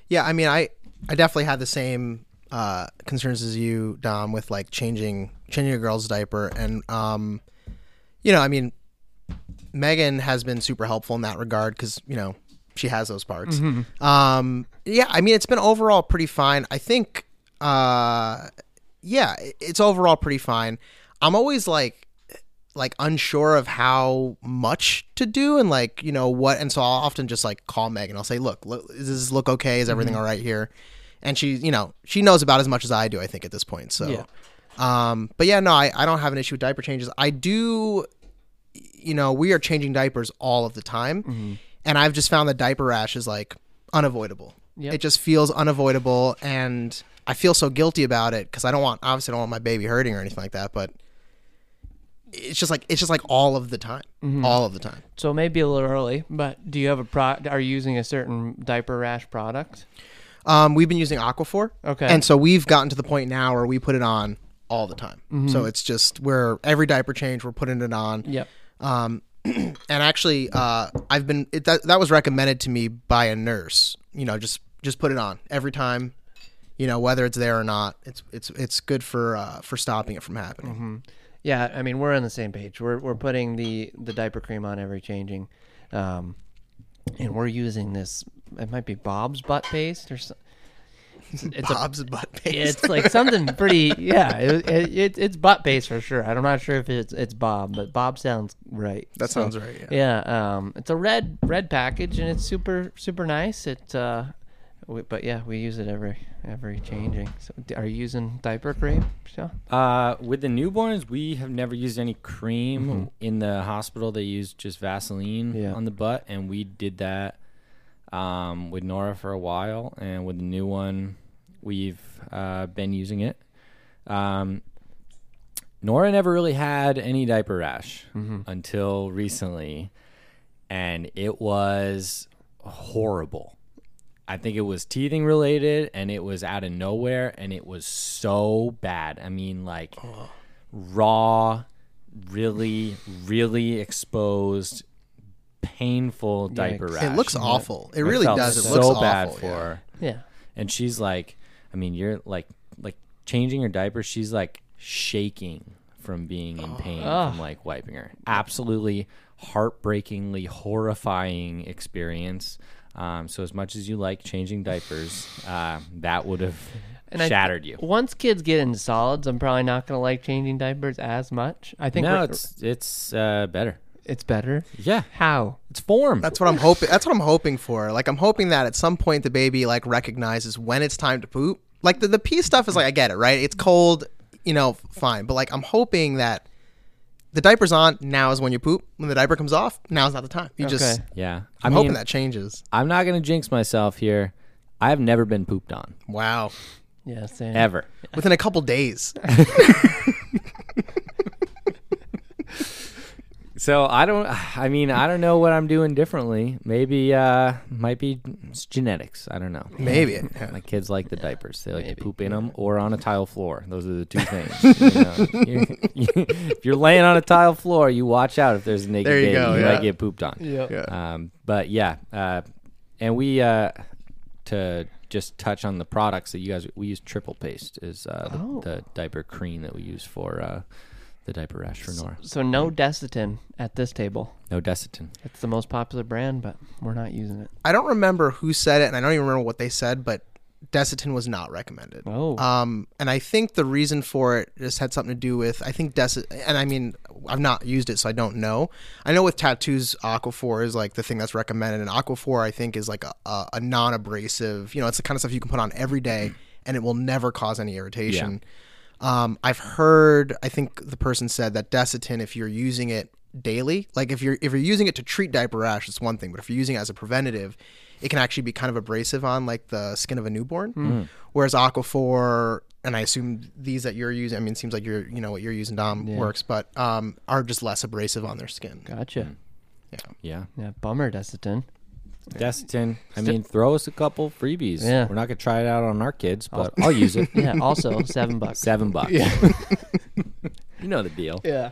Yeah, I mean, I I definitely had the same uh, concerns as you, Dom, with like changing changing a girl's diaper, and um, you know, I mean, Megan has been super helpful in that regard because you know she has those parts. Um, yeah, I mean, it's been overall pretty fine. I think, uh, yeah, it's overall pretty fine. I'm always like like unsure of how much to do and like you know what and so i'll often just like call meg and i'll say look, look does this look okay is everything all right here and she you know she knows about as much as i do i think at this point so Yeah. um but yeah no I, I don't have an issue with diaper changes i do you know we are changing diapers all of the time and i've just found that diaper rash is like unavoidable Yep. it just feels unavoidable and i feel so guilty about it because i don't want obviously I don't want my baby hurting or anything like that but it's just like it's just like all of the time all of the time So maybe a little early, but do you have a pro? Are you using a certain diaper rash product? um we've been using aquaphor Okay. and so we've gotten to the point now where we put it on all the time so it's just where every diaper change we're putting it on Yep. Um, and actually, uh, I've been it, that that was recommended to me by a nurse. You know, just just put it on every time. You know, whether it's there or not, it's it's it's good for uh, for stopping it from happening. Yeah, I mean we're on the same page. We're we're putting the the diaper cream on every changing, um, and we're using this. It might be Bob's butt paste or something. It's a Bob's butt paste. it's like something pretty yeah it, it, it, it's butt paste for sure i'm not sure if it's it's bob but bob sounds right That So, sounds right, yeah. yeah um it's a red red package and it's super super nice it uh we, but yeah we use it every every changing so are you using diaper cream so Uh, with the newborns, we have never used any cream in the hospital. They use just Vaseline Yeah. on the butt, and we did that um, with Nora for a while. And with the new one, we've uh, been using it. Um, Nora never really had any diaper rash until recently, and it was horrible. I think it was teething related and it was out of nowhere and it was so bad. I mean, like raw, really, really exposed, painful diaper Yikes. rash. It looks awful. It I really does. It looks so looks bad awful, for yeah. her. yeah And she's like, I mean, you're like, like changing her diaper. She's like shaking from being in pain Ugh. from like wiping her. Absolutely heartbreakingly horrifying experience. Um, so as much as you like changing diapers, uh, that would have And shattered you. once kids get into solids i'm probably not gonna like changing diapers as much i think No, it's it's uh, better. It's better Yeah, how it's form. That's what I'm hoping. That's what I'm hoping for. Like I'm hoping that at some point the baby like recognizes when it's time to poop. Like the the pee stuff is like I get it, right? It's cold, you know, fine. But like I'm hoping that the diaper's on. Now is when you poop. When the diaper comes off, now's not the time. You just. Yeah, I I'm mean, hoping that changes. I'm not gonna jinx myself here. I have never been pooped on Wow. yeah same ever. Within a couple days. So I don't. I mean, I don't know what I'm doing differently. Maybe uh, might be it's genetics. I don't know. Maybe. My kids like the diapers. They like Maybe. to poop in them or on a tile floor. Those are the two things. you know. You- you- if you're laying on a tile floor, you watch out. If there's a naked There you baby, go, you yeah. might get pooped on. yeah Yeah. Um, but yeah, uh, and we uh, to just touch on the products that you guys we use. Triple paste is uh, the, Oh. the diaper cream that we use for uh, the diaper rash for Nora. so no Desitin at this table No Desitin. it's the most popular brand but we're not using it I don't remember who said it, and I don't even remember what they said, but Desitin was not recommended. Oh. Um, and I think the reason for it just had something to do with I think Desi, and I mean I've not used it, so I don't know. I know with tattoos, Aquaphor is like the thing that's recommended, and Aquaphor I think is like a, a, a non-abrasive. You know, it's the kind of stuff you can put on every day, and it will never cause any irritation. Um, I've heard. I think the person said that Desitin, if you're using it daily, like if you're if you're using it to treat diaper rash, it's one thing, but if you're using it as a preventative, it can actually be kind of abrasive on like the skin of a newborn. Whereas Aquaphor, and I assume these that you're using, I mean, it seems like you're you know what you're using Dom Yeah. works, but um, are just less abrasive on their skin. Gotcha. Yeah. Yeah. Yeah, bummer, Desitin. Desitin. I mean, throw us a couple freebies. Yeah. We're not gonna try it out on our kids, but I'll use it. Yeah. Also, seven bucks. Seven bucks. you know the deal. Yeah.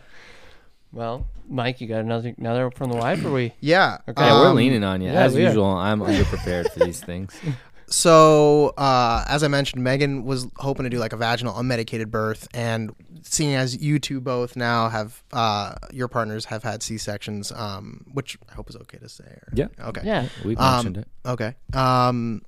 Well, Mike, you got another another from the wife, or we? Yeah. Okay. Yeah, we're um, leaning on you yeah, as we are. usual. I'm underprepared for these things. So, uh, as I mentioned, Megan was hoping to do like a vaginal unmedicated birth, and seeing as you two both now have uh, your partners have had C sections, um, which I hope is okay to say. Or, Yeah. Okay. Yeah. We've Um, mentioned it. Okay. Um,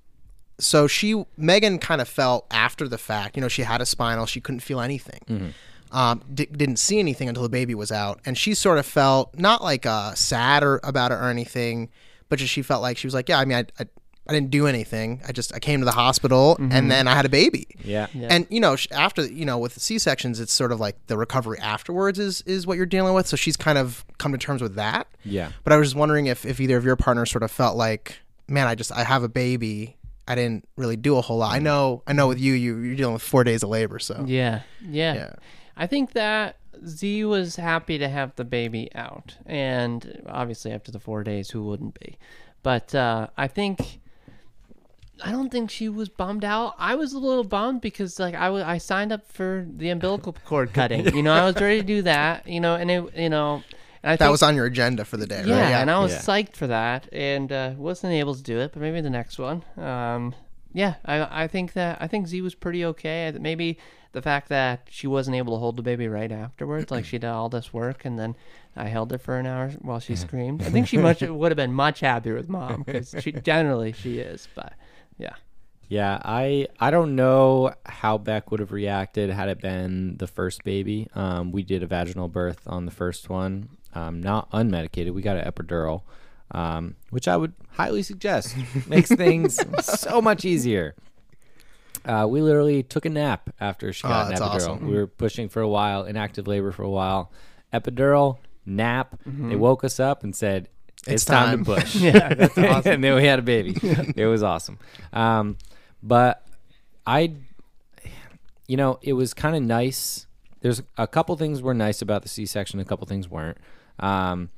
so she Megan kind of felt after the fact. You know, she had a spinal. She couldn't feel anything. Um, di- didn't see anything until the baby was out, and she sort of felt not like uh, sad or about it or anything, but just she felt like she was like, yeah, I mean, I, I, I didn't do anything. I just I came to the hospital and then I had a baby. Yeah. Yeah. And you know, after you know, with C sections, it's sort of like the recovery afterwards is is what you're dealing with. So she's kind of come to terms with that. Yeah. But I was just wondering if, if either of your partners sort of felt like, man, I just I have a baby. I didn't really do a whole lot. I know I know with you, you you're dealing with four days of labor, so Yeah. Yeah. Yeah. I think that Z was happy to have the baby out, and obviously after the four days, who wouldn't be? But uh, I think. I don't think she was bummed out. I was a little bummed because like I wa- I signed up for the umbilical cord cutting. You know, I was ready to do that. You know, and it you know, and I that think, was on your agenda for the day, yeah, right? and I was Yeah. psyched for that, and uh, wasn't able to do it, but maybe the next one. Um, yeah, I I think that I think Z was pretty okay. Maybe the fact that she wasn't able to hold the baby right afterwards, like she did all this work, and then I held her for an hour while she screamed. I think she much would have been much happier with mom because she generally she is, but yeah, Yeah, I I don't know how Beck would have reacted had it been the first baby. Um, we did a vaginal birth on the first one, um, not unmedicated. We got an epidural, um, which I would highly suggest. Makes things so much easier. Uh, we literally took a nap after she got Oh, an epidural. awesome. We were pushing for a while, in active labor for a while. Epidural, nap. They woke us up and said, "It's, It's time. time." to push." yeah, that's awesome. and then we had a baby. it was awesome. Um, but I, you know, it was kind of nice. There's a couple things were nice about the C-section. A couple things weren't. Um,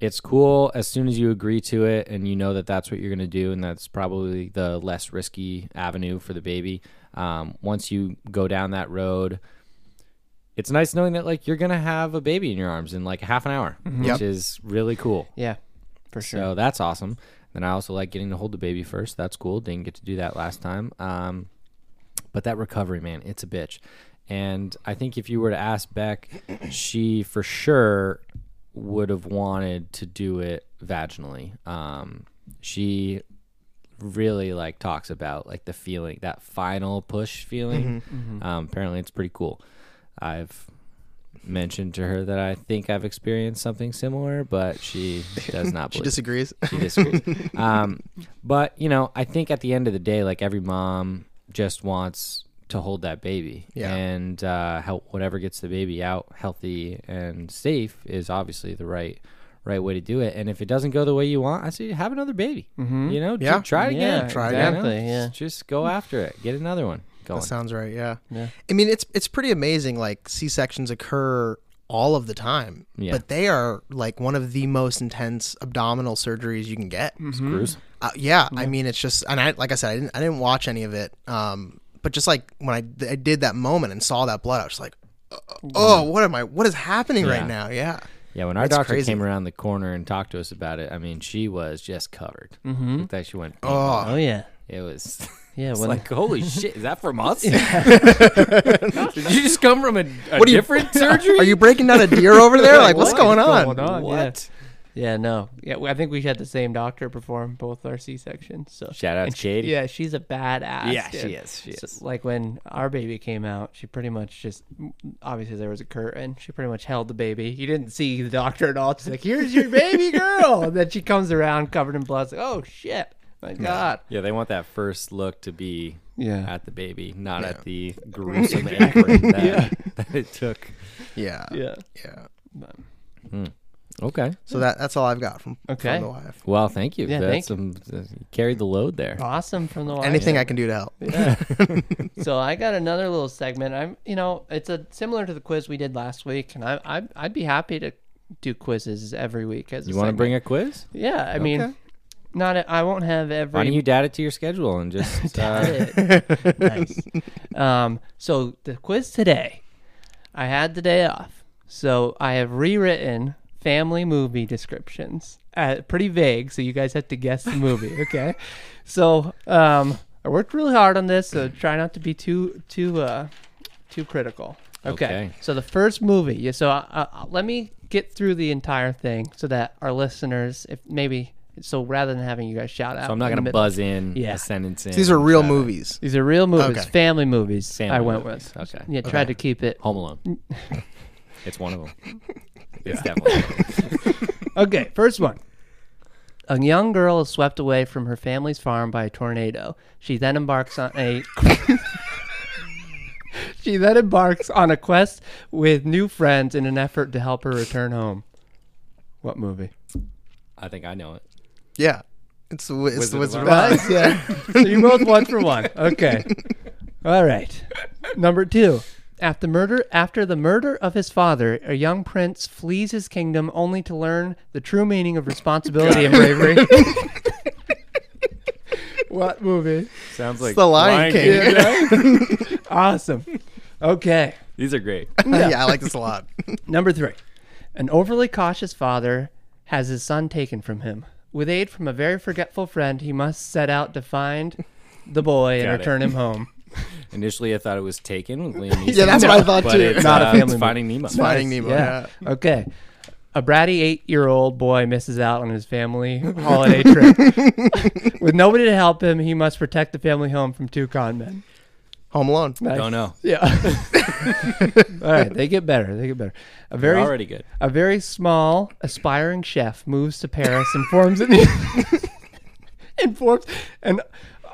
it's cool as soon as you agree to it and you know that that's what you're going to do and that's probably the less risky avenue for the baby. Um, once you go down that road, it's nice knowing that like you're going to have a baby in your arms in like half an hour, which Yep. is really cool. yeah, for sure. So that's awesome. Then I also like getting to hold the baby first. That's cool. Didn't get to do that last time. Um, but that recovery, man, it's a bitch. And I think if you were to ask Beck, she for sure would have wanted to do it vaginally. Um, she really like talks about like the feeling, that final push feeling. Um, apparently, it's pretty cool. I've mentioned to her that I think I've experienced something similar, but she does not believe She believe. disagrees. She disagrees. um, but you know, I think at the end of the day, like every mom just wants to hold that baby, Yeah. and uh, help whatever gets the baby out healthy and safe is obviously the right right way to do it. And if it doesn't go the way you want, I say have another baby. You know, Yeah. try it Yeah, again. Try it You know? yeah. Just, just go after it. Get another one going. That sounds right. Yeah. Yeah. I mean, it's it's pretty amazing. Like C sections occur all of the time, Yeah. but they are like one of the most intense abdominal surgeries you can get. Screws. Uh, yeah, I mean, it's just, and I like I said, I didn't I didn't watch any of it. Um, but just like when I, I did that moment and saw that blood, I was like, oh, what am I? What is happening Yeah. right now? Yeah. Yeah, when our That's doctor crazy. came around the corner and talked to us about it, I mean, she was just covered. Mm-hmm. Looked like she went. Oh, Oh yeah, It was. yeah. It's When like, holy shit, is that from us? Did you just come from a, a What are you- different surgery? are you breaking down a deer over there? Like, what's What going on? going on? What? Yeah, no. Yeah, I think we had the same doctor perform both our C sections. So Shout out and to she- Yeah, she's a badass. Yeah, dude. she is, she So, is. like when our baby came out, she pretty much just obviously there was a curtain. She pretty much held the baby. You didn't see the doctor at all. She's like, "Here's your baby girl," and then she comes around covered in blood. It's like, "Oh shit, my god." Yeah, they want that first look to be Yeah. at the baby, not at the gruesome apron that, that it took. Yeah. Yeah. Yeah. Okay. So that that's all I've got from, Okay. from the wife. Well, thank you. Yeah, That's thank some, uh, you carried the load there. Awesome from the wife. Anything I can do to help. so I got another little segment. I'm, you know, it's a similar to the quiz we did last week, and I, I I'd be happy to do quizzes every week. As You want to bring a quiz? Yeah, I mean, Okay. Not. A, I won't have every. Why don't you add it to your schedule and just uh, nice. Um, so the quiz today, I had the day off, so I have rewritten family movie descriptions. Uh, pretty vague, so you guys have to guess the movie. Okay, so um, I worked really hard on this, so try not to be too too uh, too critical. Okay. Okay. So the first movie. Yeah. So uh, uh, let me get through the entire thing so that our listeners, if maybe, so rather than having you guys shout out, so I'm not gonna buzz in Yeah. a sentence in. These are real shout out. movies. These are real movies, Okay. family movies. Family I went movies. with. Okay. Yeah, tried to keep it. Home Alone. it's one of them. It's definitely. Okay, first one. A young girl is swept away from her family's farm by a tornado. She then embarks on a She then embarks on a quest with new friends in an effort to help her return home. What movie? I think I know it. Yeah. It's, the- it's the Wizard Wizard of of Oz. Oz. yeah. so you both one for one. Okay. All right. Number two. After murder, after the murder of his father, a young prince flees his kingdom only to learn the true meaning of responsibility and bravery. what movie? Sounds like the Lion King. Awesome. Okay. These are great. yeah, I like this a lot. Number three. An overly cautious father has his son taken from him. With aid from a very forgetful friend, he must set out to find the boy and Got it. return him home. Initially, I thought it was Taken with Liam Neeson. Yeah, that's what I thought but too. It's, Not a uh, family it's. Finding Nemo. Finding Nemo. Yeah. Yeah. Okay. A bratty eight-year-old boy misses out on his family holiday trip. With nobody to help him, he must protect the family home from two con men. Home Alone. Nice. Don't know. Yeah. All right, they get better. They get better. A They're very already good. a very small aspiring chef moves to Paris and forms an and forms an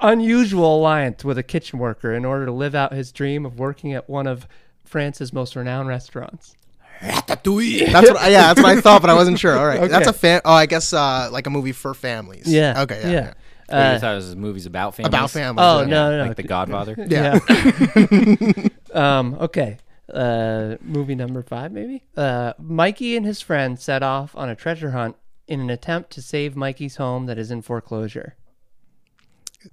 unusual alliance with a kitchen worker in order to live out his dream of working at one of France's most renowned restaurants. That's what. I, yeah, that's what I thought, but I wasn't sure. All right, Okay. that's a fan. Oh, I guess uh, like a movie for families. Yeah. Okay. Yeah. Yeah. Uh, you thought it was movies about families? About families. Oh yeah. no, no, no. Like The Godfather? Yeah. um. Okay. Uh. Movie number five, maybe. Uh. Mikey and his friend set off on a treasure hunt in an attempt to save Mikey's home that is in foreclosure.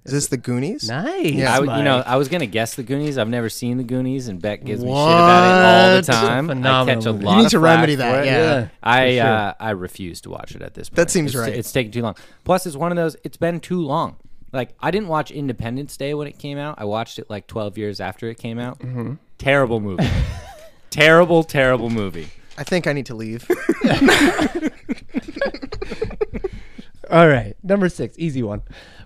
Is this the Goonies? Nice. Yeah. I, w- you know, Mike. I was gonna guess the Goonies. I've never seen the Goonies, and Beck gives me shit about it all the What? time. I Phenomenal catch a movie. lot You need of to flack remedy for that, it. yeah. I for sure. uh, I refuse to watch it at this point. That seems It's- right. It's taking too long. Plus, it's one of those. It's been too long. Like I didn't watch Independence Day when it came out. I watched it like 12 years after it came out. Mm-hmm. Terrible movie. terrible, terrible movie. I think I need to leave. All right, number six, easy one.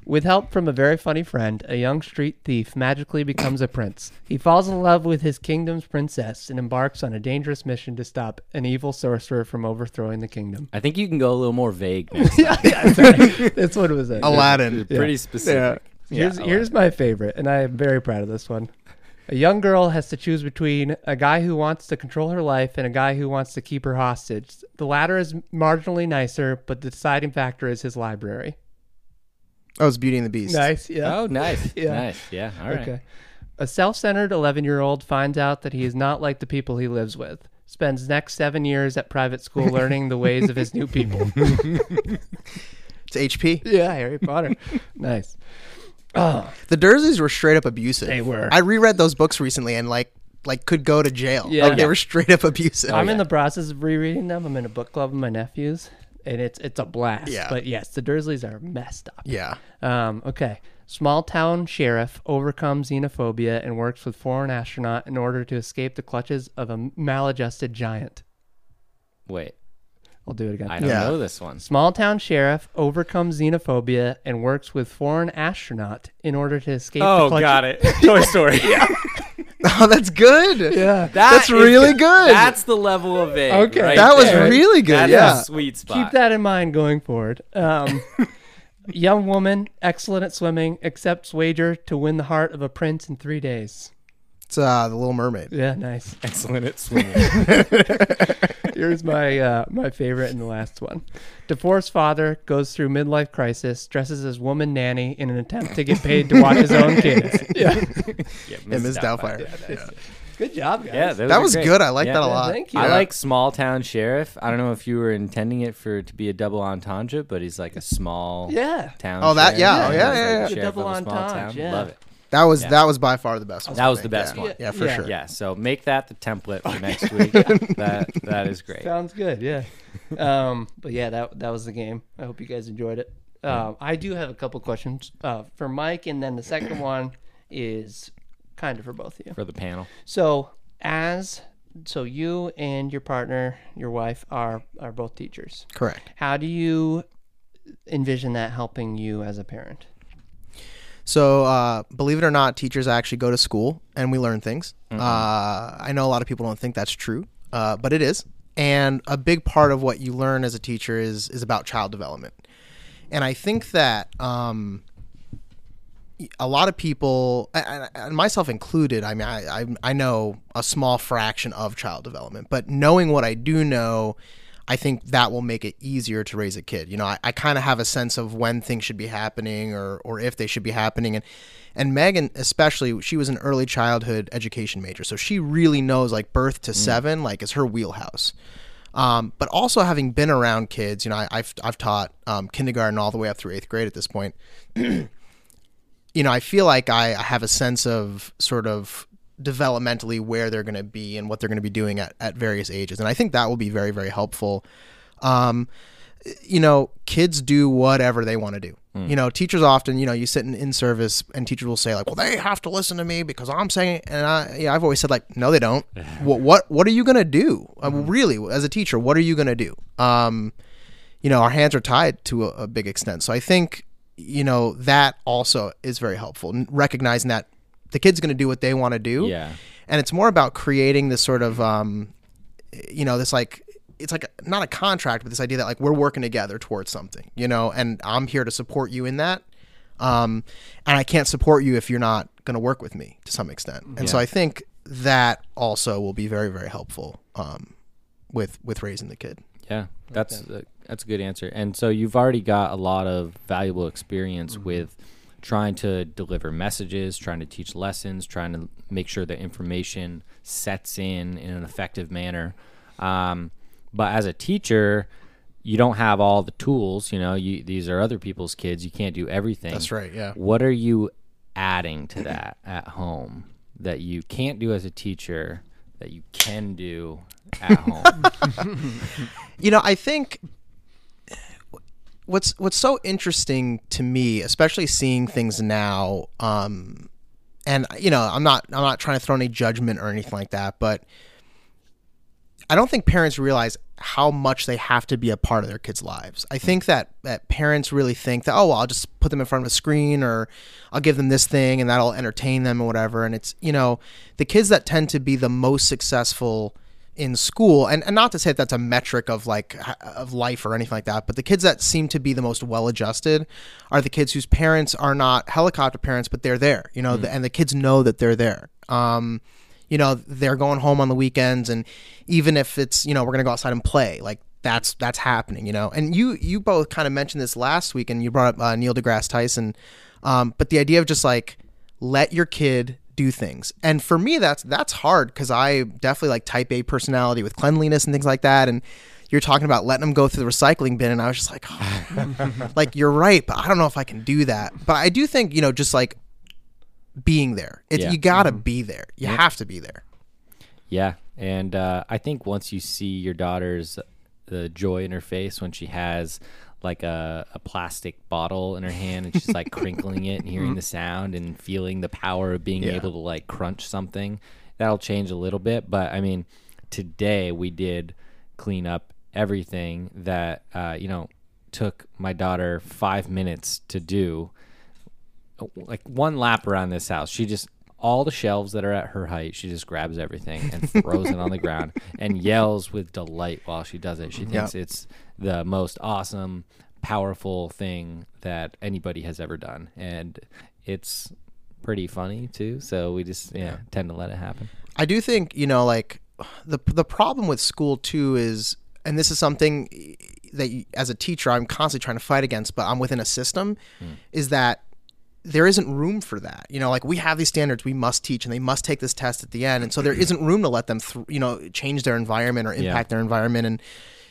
With help from a very funny friend, a young street thief magically becomes a prince. He falls in love with his kingdom's princess and embarks on a dangerous mission to stop an evil sorcerer from overthrowing the kingdom. I think you can go a little more vague. Next yeah, yeah, sorry. that's what it was. At. Aladdin. Pretty specific. Here's, Yeah, here's my favorite, and I am very proud of this one. A young girl has to choose between a guy who wants to control her life and a guy who wants to keep her hostage. The latter is marginally nicer, but the deciding factor is his library. Oh, it's Beauty and the Beast. Nice, yeah. Oh, nice. Yeah. Nice. Yeah. All right. Okay. A self-centered 11-year-old finds out that he is not like the people he lives with. Spends next 7 years at private school learning the ways of his new people. It's HP. yeah, Harry Potter. nice. Oh, The Dursleys were straight up abusive. They were. I reread those books recently and like like could go to jail. Yeah. Like they were straight up abusive. I'm in the process of rereading them. I'm in a book club with my nephews, and it's it's a blast. Yeah. But yes, the Dursleys are messed up. yeah. Um, okay. Small town sheriff overcomes xenophobia and works with foreign astronaut in order to escape the clutches of a maladjusted giant. Wait. I'll do it again. I don't Yeah. know this one. Small town sheriff overcomes xenophobia and works with foreign astronaut in order to escape the Oh, clutches. got it. Toy Story. yeah. Oh, that's good. Yeah. That's really good. That's the level of it. Okay. right that was there. really good. That's yeah. a sweet spot. Keep that in mind going forward. Um, young woman, excellent at swimming, accepts wager to win the heart of a prince in three days. It's uh, the Little Mermaid. Yeah, nice. Excellent at swimming. Here's my uh, my favorite and the last one. Divorced father goes through midlife crisis, dresses as woman nanny in an attempt to get paid to watch his own kids. Yeah. yeah, And Miss Doubtfire. Yeah. Good job, guys. Yeah, That was great. good. I like Yeah. that a lot. thank you. I like small town sheriff. I don't know if you were intending it for to be a double entendre, but he's like a small Yeah. town. Oh, that- sheriff. yeah, oh, He's yeah, yeah, yeah. sheriff Double a small entendre, yeah. Love it. That was Yeah. that was by far the best one. That was the best yeah. one. Yeah, for Yeah. sure. Yeah, so make that the template for next week. that that is great. Sounds good. Yeah. um, but yeah, that that was the game. I hope you guys enjoyed it. Um, I do have a couple questions uh, for Mike, and then the second one is kind of for both of you. for the panel. So as so you and your partner, your wife are are both teachers. Correct. How do you envision that helping you as a parent? So, uh, believe it or not, teachers actually go to school and we learn things. Uh, I know a lot of people don't think that's true, uh, but it is. And a big part of what you learn as a teacher is is about child development. And I think that um, a lot of people, and and myself included, I mean, I, I I know a small fraction of child development, but knowing what I do know, I think that will make it easier to raise a kid. You know, I, I kind of have a sense of when things should be happening or, or if they should be happening. And, and Megan, especially, she was an early childhood education major. So she really knows like birth to seven, like is her wheelhouse. Um, but also having been around kids, you know, I, I've, I've taught um, kindergarten all the way up through eighth grade at this point. you know, I feel like I, I have a sense of sort of developmentally where they're going to be and what they're going to be doing at, at various ages. And I think that will be very, very helpful. Um, you know, kids do whatever they want to do. You know, teachers often, you know, you sit in, in service and teachers will say like, well, they have to listen to me because I'm saying. And I, yeah, I've always said like, no, they don't. what, what, what are you going to do? Mean, really, as a teacher, what are you going to do? Um, you know, our hands are tied to a, a big extent. So I think, you know, that also is very helpful. Recognizing that the kid's going to do what they want to do. Yeah. And it's more about creating this sort of, um, you know, this like, it's like a, not a contract, but this idea that like we're working together towards something, you know, and I'm here to support you in that. Um, and I can't support you if you're not going to work with me to some extent. And so I think that also will be very, very helpful um, with with raising the kid. Yeah, that's a, that's a good answer. And so you've already got a lot of valuable experience with trying to deliver messages, trying to teach lessons, trying to make sure that information sets in in an effective manner. Um, but as a teacher, you don't have all the tools. You know, you, these are other people's kids. You can't do everything. That's right. Yeah. What are you adding to that at home that you can't do as a teacher that you can do at home? You know, I think what's what's so interesting to me, especially seeing things now, um, and you know, I'm not I'm not trying to throw any judgment or anything like that, but I don't think parents realize how much they have to be a part of their kids' lives. I think that, that parents really think that, oh, well, I'll just put them in front of a screen or I'll give them this thing and that'll entertain them or whatever. And it's, you know, the kids that tend to be the most successful in school, and, and not to say that that's a metric of like of life or anything like that, but the kids that seem to be the most well adjusted are the kids whose parents are not helicopter parents, but they're there, you know, the, and the kids know that they're there. Um, you know they're going home on the weekends and even if it's you know we're gonna go outside and play like that's that's happening you know and you you both kind of mentioned this last week and you brought up uh, neil degrasse tyson um, but the idea of just like let your kid do things. And for me that's that's hard because i definitely like type a personality with cleanliness and things like that. And you're talking about letting them go through the recycling bin and i was just like oh, like you're right but i don't know if i can do that. But i do think you know just like being there. It, Yeah. you gotta be there. You have to be there. Yeah, and uh, I think once you see your daughter's the joy in her face when she has like a, a plastic bottle in her hand and she's like crinkling it and hearing the sound and feeling the power of being Yeah. able to like crunch something, that'll change a little bit. But I mean, today we did clean up everything that uh, you know took my daughter five minutes to do like one lap around this house. She just all the shelves that are at her height, she just grabs everything and throws it on the ground and yells with delight while she does it. She thinks it's the most awesome, powerful thing that anybody has ever done, and it's pretty funny too. So we just yeah, tend to let it happen. I do think you know, like the the problem with school too is, and this is something that you, as a teacher I'm constantly trying to fight against, but I'm within a system, hmm. is that there isn't room for that. You know, like we have these standards we must teach, and they must take this test at the end, and so there isn't room to let them, th- you know, change their environment or impact their environment. And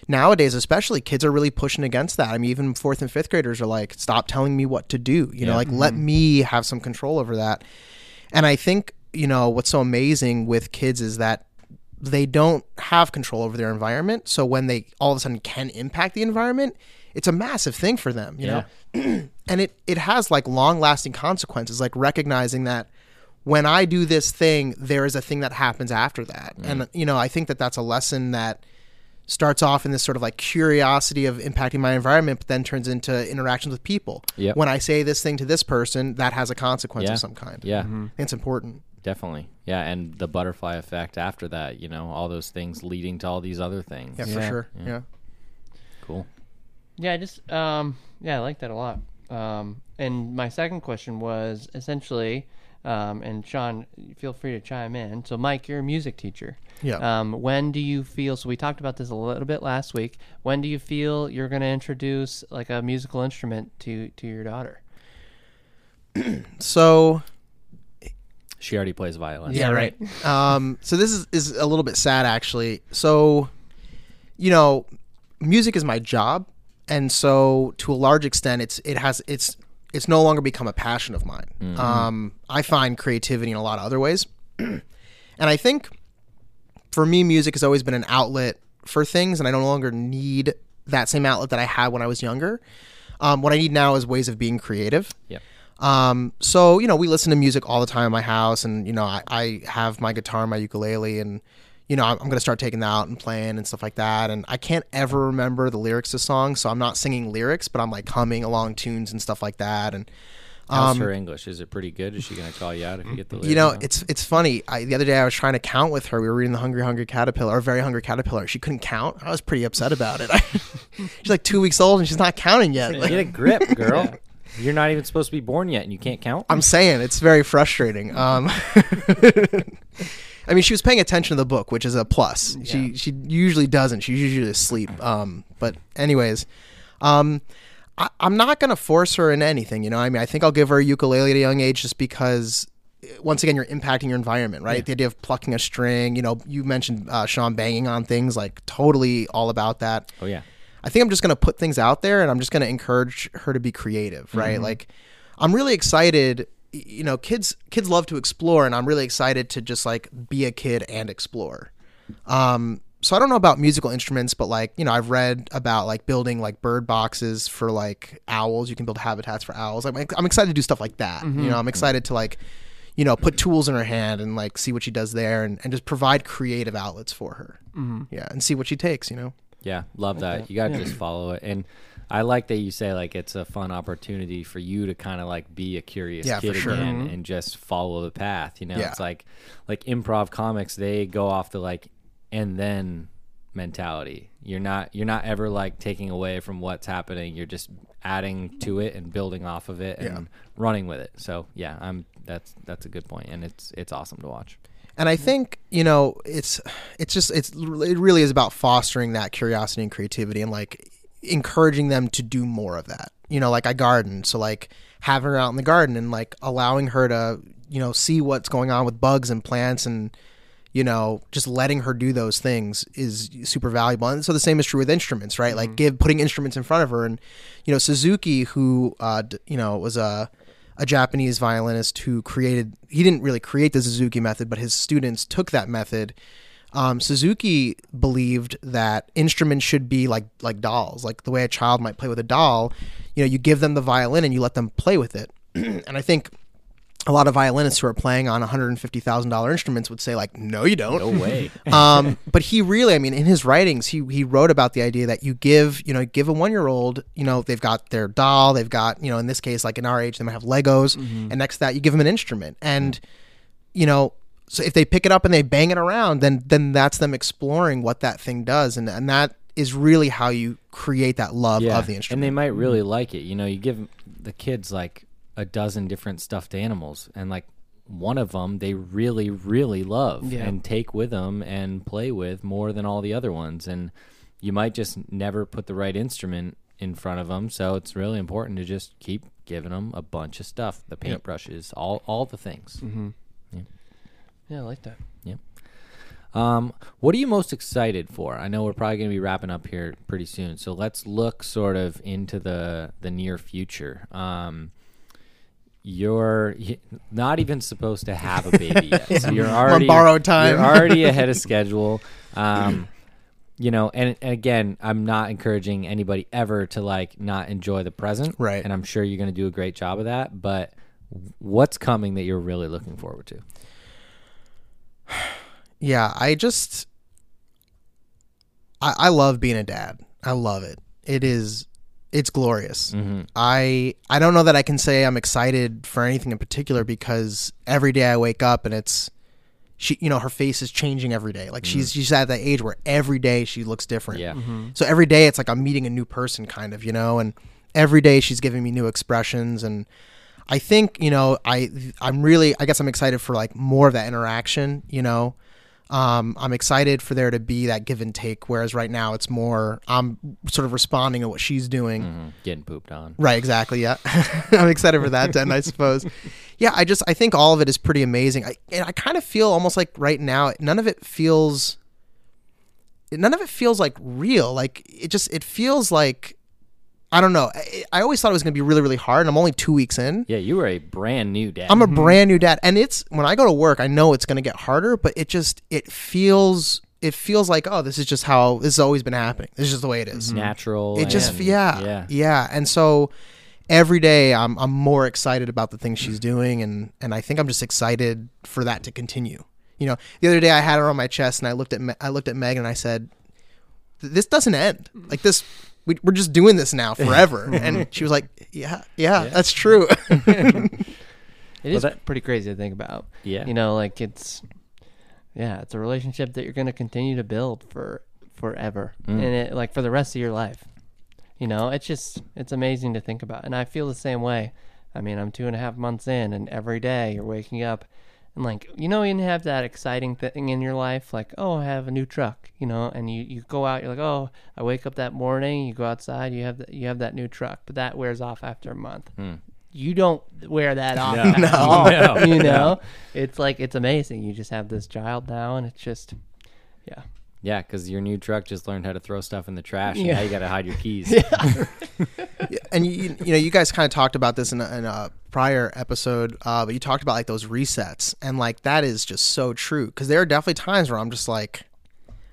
nowadays, especially, kids are really pushing against that. I mean, even fourth and fifth graders are like, "Stop telling me what to do." You know, like let mm-hmm. me have some control over that. And I think you know what's so amazing with kids is that they don't have control over their environment. So when they all of a sudden can impact the environment, it's a massive thing for them. You know and it it has like long lasting consequences like recognizing that when i do this thing there is a thing that happens after that and you know i think that that's a lesson that starts off in this sort of like curiosity of impacting my environment but then turns into interactions with people Yep. when i say this thing to this person that has a consequence Yeah. of some kind Yeah, I think it's important definitely. Yeah, and the butterfly effect after that, you know, all those things leading to all these other things. yeah, for Yeah. sure yeah Cool. Yeah, I just um yeah, I like that a lot. Um and my second question was essentially um and Sean, feel free to chime in. So Mike, you're a music teacher. Yeah. Um when do you feel so we talked about this a little bit last week. When do you feel you're going to introduce like a musical instrument to to your daughter? so She already plays violin. Yeah, right. um, so this is, is a little bit sad actually. So, you know, music is my job, and so to a large extent, it's it has it's it's no longer become a passion of mine. Um, I find creativity in a lot of other ways, and I think for me, music has always been an outlet for things, and I no longer need that same outlet that I had when I was younger. Um, what I need now is ways of being creative. Yep. Um, so you know, we listen to music all the time in my house, and you know, I, I have my guitar, my ukulele, and you know, I'm, I'm gonna start taking that out and playing and stuff like that. And I can't ever remember the lyrics to songs, so I'm not singing lyrics, but I'm like humming along tunes and stuff like that. And How's her English? Is it pretty good? Is she going to call you out if you get the Um, you know, lyrics it's it's funny. I, the other day I was trying to count with her. We were reading the Hungry Hungry Caterpillar, or Very Hungry Caterpillar. She couldn't count. I was pretty upset about it. she's like two weeks old and she's not counting yet. Like, Get a grip, girl. You're not even supposed to be born yet, and you can't count. I'm saying it's very frustrating. Um, I mean, she was paying attention to the book, which is a plus. She she usually doesn't. She's usually asleep. Um, but anyways, um, I, I'm not gonna force her into anything. You know, I mean, I think I'll give her a ukulele at a young age, just because. Once again, you're impacting your environment, right? The idea of plucking a string. You know, you mentioned uh, Sean banging on things, like totally all about that. oh yeah. I think I'm just going to put things out there and I'm just going to encourage her to be creative, right? Like I'm really excited you know, kids kids love to explore and I'm really excited to just like be a kid and explore. Um so I don't know about musical instruments, but like, you know, I've read about like building like bird boxes for like owls. You can build habitats for owls. I'm I'm excited to do stuff like that. You know, I'm excited to like you know, put tools in her hand and like see what she does there and, and just provide creative outlets for her. Mm-hmm. Yeah, and see what she takes, you know. Yeah, love that. You got to just follow it. And I like that you say like it's a fun opportunity for you to kind of like be a curious Yeah, kid sure. again mm-hmm. and just follow the path. You know, Yeah. it's like like improv comics. They go off the like and then mentality. You're not you're not ever like taking away from what's happening. You're just adding to it and building off of it and Yeah. running with it. So yeah, I'm that's that's a good point and it's it's awesome to watch. and I mm-hmm. think you know it's it's just it's it really is about fostering that curiosity and creativity and like encouraging them to do more of that. You know, like I garden, so like having her out in the garden and like allowing her to you know see what's going on with bugs and plants and you know just letting her do those things is super valuable. And so the same is true with instruments, right? Like give putting instruments in front of her and you know Suzuki who uh d- you know was a a Japanese violinist who created he didn't really create the Suzuki method, but his students took that method. Um, Suzuki believed that instruments should be like like dolls, like the way a child might play with a doll. You know, you give them the violin and you let them play with it. and I think a lot of violinists who are playing on $150,000 instruments would say like, no, you don't No way. um, but he really, I mean, in his writings, he he wrote about the idea that you give, you know, give a one year old, you know, they've got their doll, they've got, you know, in this case, like in our age, they might have Legos, and next to that, you give them an instrument, and you know, so if they pick it up and they bang it around, then then that's them exploring what that thing does, and and that is really how you create that love of the instrument. And they might really mm-hmm. like it. You know, you give the kids like a dozen different stuffed animals, and like one of them they really, really love Yeah. and take with them and play with more than all the other ones. And you might just never put the right instrument in front of them. So it's really important to just keep giving them a bunch of stuff, the paintbrushes, all all the things. Mm-hmm. Yeah, I like that. Um, what are you most excited for? I know we're probably going to be wrapping up here pretty soon, so let's look sort of into the the near future. Um, you're not even supposed to have a baby yet, so you're already borrowed time. You're already ahead of schedule. Um, you know, and, and again, I'm not encouraging anybody ever to like not enjoy the present, Right. And I'm sure you're going to do a great job of that. But what's coming that you're really looking forward to? yeah, I just I, I love being a dad. I love it. It is it's glorious. Mm-hmm. I I don't know that I can say I'm excited for anything in particular because every day I wake up and it's she you know her face is changing every day. Like she's mm-hmm. she's at that age where every day she looks different. Yeah. Mm-hmm. So every day it's like I'm meeting a new person kind of, you know, and every day she's giving me new expressions and I think, you know, I I'm really I guess I'm excited for like more of that interaction, you know. Um, I'm excited for there to be that give and take, whereas right now it's more I'm sort of responding to what she's doing. Mhm. Getting pooped on. Right, exactly. Yeah, I'm excited for that, then I suppose. Yeah, I just I think all of it is pretty amazing. I and I kind of feel almost like right now none of it feels none of it feels like real. Like it just it feels like I don't know. I, I always thought it was going to be really really hard, and I'm only two weeks in. Yeah, you were a brand new dad. I'm a mm-hmm. brand new dad, and it's when I go to work, I know it's going to get harder, but it just it feels it feels like oh, this is just how this has always been happening. This is just the way it is. Mm-hmm. natural. It just and- yeah, yeah. yeah, And so every day I'm I'm more excited about the things she's doing, and and I think I'm just excited for that to continue. You know, the other day I had her on my chest, and I looked at Me- I looked at Megan, and I said, "This doesn't end. Like this." We, we're just doing this now forever, and she was like, "Yeah, yeah, that's true." It is that- pretty crazy to think about. Yeah. You know, like it's yeah, it's a relationship that you're going to continue to build for forever. Mm. And it like for the rest of your life. You know, it's just it's amazing to think about. And I feel the same way. I mean, I'm two and a half months in and every day you're waking up and like you know you didn't have that exciting thing in your life like oh i have a new truck you know and you, you go out you're like oh i wake up that morning you go outside you have the, you have that new truck but that wears off after a month hmm. you don't wear that off No. at all No. you know it's like it's amazing you just have this child now and it's just yeah Yeah, because your new truck just learned how to throw stuff in the trash. And Yeah. now you got to hide your keys. yeah. and you, you know you guys kind of talked about this in a, in a prior episode uh, but you talked about like those resets and like that is just so true because there are definitely times where i'm just like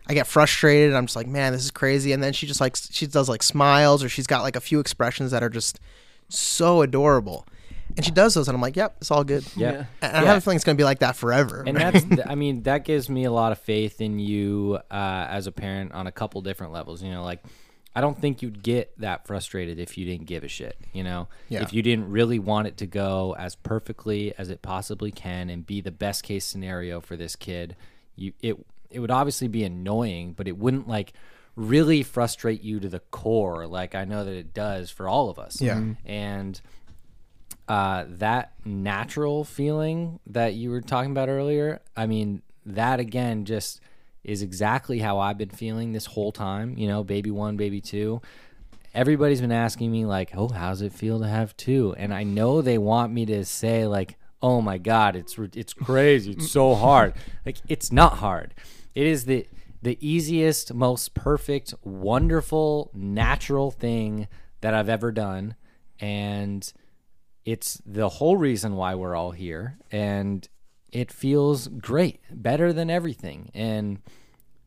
i get frustrated and i'm just like man this is crazy and then she just like she does like smiles or she's got like a few expressions that are just so adorable and she does those and i'm like yep it's all good. Yeah. and i have a feeling it's going to be like that forever. And that's, I mean that gives me a lot of faith in you uh, as a parent on a couple different levels you know like i don't think you'd get that frustrated if you didn't give a shit you know Yeah. if you didn't really want it to go as perfectly as it possibly can and be the best case scenario for this kid you it it would obviously be annoying but it wouldn't like really frustrate you to the core like i know that it does for all of us Yeah. and uh, that natural feeling that you were talking about earlier, I mean, that again just is exactly how I've been feeling this whole time. You know, baby one, baby two. Everybody's been asking me, like, oh, how's it feel to have two? And I know they want me to say, like, oh my God, it's, it's crazy. It's so hard. Like, it's not hard. It is the, the easiest, most perfect, wonderful, natural thing that I've ever done. And it's the whole reason why we're all here and it feels great better than everything. And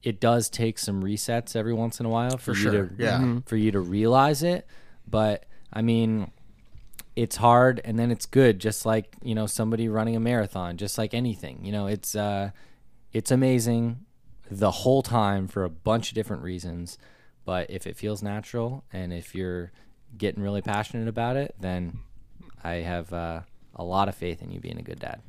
it does take some resets every once in a while for, you sure, to yeah. for you to realize it. But i mean it's hard and then it's good just like you know somebody running a marathon just like anything. You know it's uh it's amazing the whole time for a bunch of different reasons. But if it feels natural and if you're getting really passionate about it then i have uh, a lot of faith in you being a good dad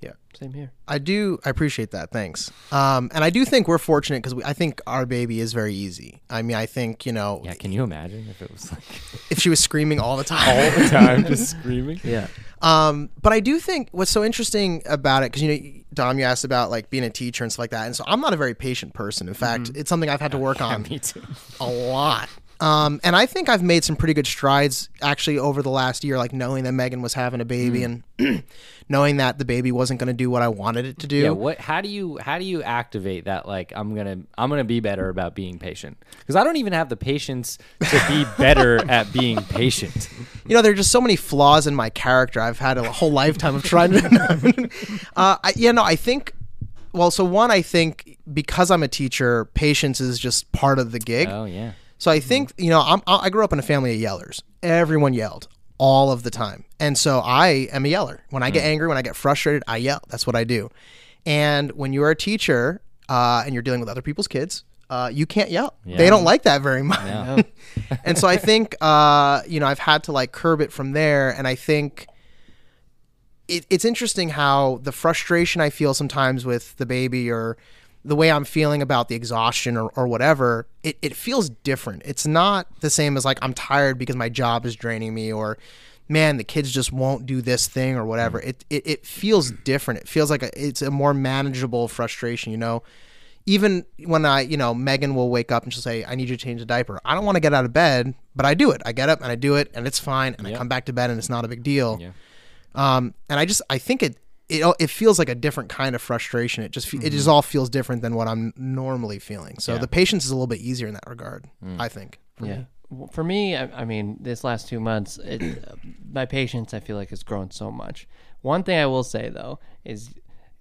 yeah same here I do. I appreciate that. Thanks. Um, and I do think we're fortunate because I think our baby is very easy. I mean, I think you know, yeah can you imagine if it was like if she was screaming all the time. all the time just screaming yeah Um, but I do think what's so interesting about it, because you know, Dom, you asked about like being a teacher and stuff like that, and so I'm not a very patient person. In fact, it's something I've had to work on me too a lot. Um, and I think I've made some pretty good strides actually over the last year, like knowing that Megan was having a baby and knowing that the baby wasn't going to do what I wanted it to do. Yeah, what? How do you how do you activate that? Like, I'm gonna I'm gonna be better about being patient because I don't even have the patience to be better at being patient. you know, there are just so many flaws in my character. I've had a whole lifetime of trying to. uh, I, yeah, no, I think. Well, so one, I think because I'm a teacher, patience is just part of the gig. Oh yeah, So I think you know I'm, I grew up in a family of yellers. Everyone yelled all of the time, and so I am a yeller. When I get angry, when I get frustrated, I yell. That's what I do. And when you're a teacher uh, and you're dealing with other people's kids, uh, you can't yell. They don't like that very much. and so I think uh, you know I've had to like curb it from there, and I think it, it's interesting how the frustration I feel sometimes with the baby or the way I'm feeling about the exhaustion or, or whatever, it, it feels different. It's not the same as like I'm tired because my job is draining me or man, the kids just won't do this thing or whatever. It, it, it feels different. It feels like a, it's a more manageable frustration, you know? Even when I, you know, Megan will wake up and she'll say, I need you to change the diaper. I don't want to get out of bed, but I do it. I get up and I do it and it's fine. And I come back to bed and it's not a big deal. Yeah. Um, and I just I think it it it feels like a different kind of frustration. It just fe- it just all feels different than what I'm normally feeling. So Yeah. the patience is a little bit easier in that regard. I think. Yeah. Well, For me, I, I mean, this last two months, it, uh, my patience, I feel like, has grown so much. One thing I will say, though, is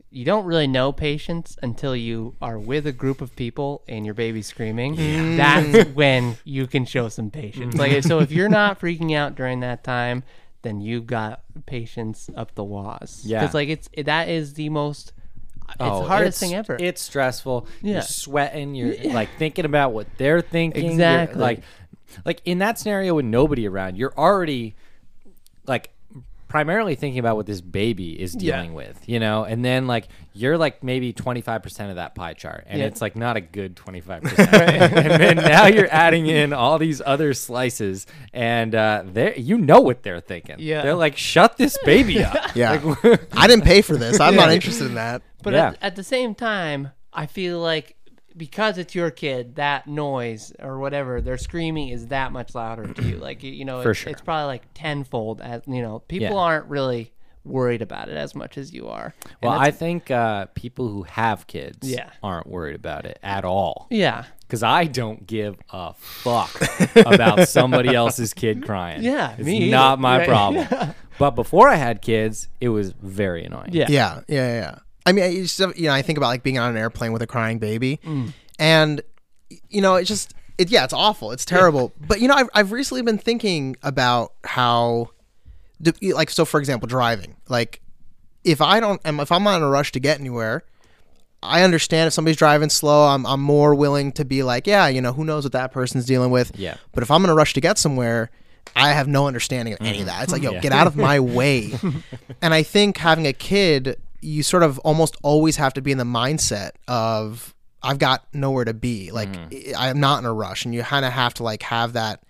you don't really know patience until you are with a group of people and your baby's screaming. That's when you can show some patience. Like, so if you're not freaking out during that time, then you've got patience up the waz. Yeah. Because, like, it's that is the most, it's Oh, the hardest it's- thing ever. It's stressful. Yeah. You're sweating. You're like thinking about what they're thinking. You're, Exactly. like, like in that scenario with nobody around, you're already like primarily thinking about what this baby is dealing with, you know, and then like you're like maybe 25% of that pie chart and Yeah. it's like not a good 25%. and then now you're adding in all these other slices and uh they you know what they're thinking. Yeah. They're like shut this baby up. Yeah. I didn't pay for this. I'm not interested in that. But Yeah. at, at the same time, I feel like because it's your kid, that noise or whatever they're screaming is that much louder to you. Like you- you know, For it's, sure. it's probably like tenfold. As you know, people Yeah. aren't really worried about it as much as you are. And Well, I think uh, people who have kids Yeah. aren't worried about it at all. yeah, Because I don't give a fuck about somebody else's kid crying. Yeah, it's me not either. my Right. problem. But before I had kids, it was very annoying. yeah, Yeah, yeah, yeah. I mean, I just, you know, I think about like being on an airplane with a crying baby, mm. and you know, it's just, it, yeah, it's awful, it's terrible. But you know, I've I've recently been thinking about how, like, so for example, driving. Like, if I don't, if I'm not in a rush to get anywhere, I understand if somebody's driving slow, I'm I'm more willing to be like, yeah, you know, who knows what that person's dealing with. Yeah. But if I'm in a rush to get somewhere, I have no understanding of any of mm. that. It's like, yo, get out of my way. and I think having a kid, you sort of almost always have to be in the mindset of I've got nowhere to be. Like I- I'm not in a rush, and you kind of have to like have that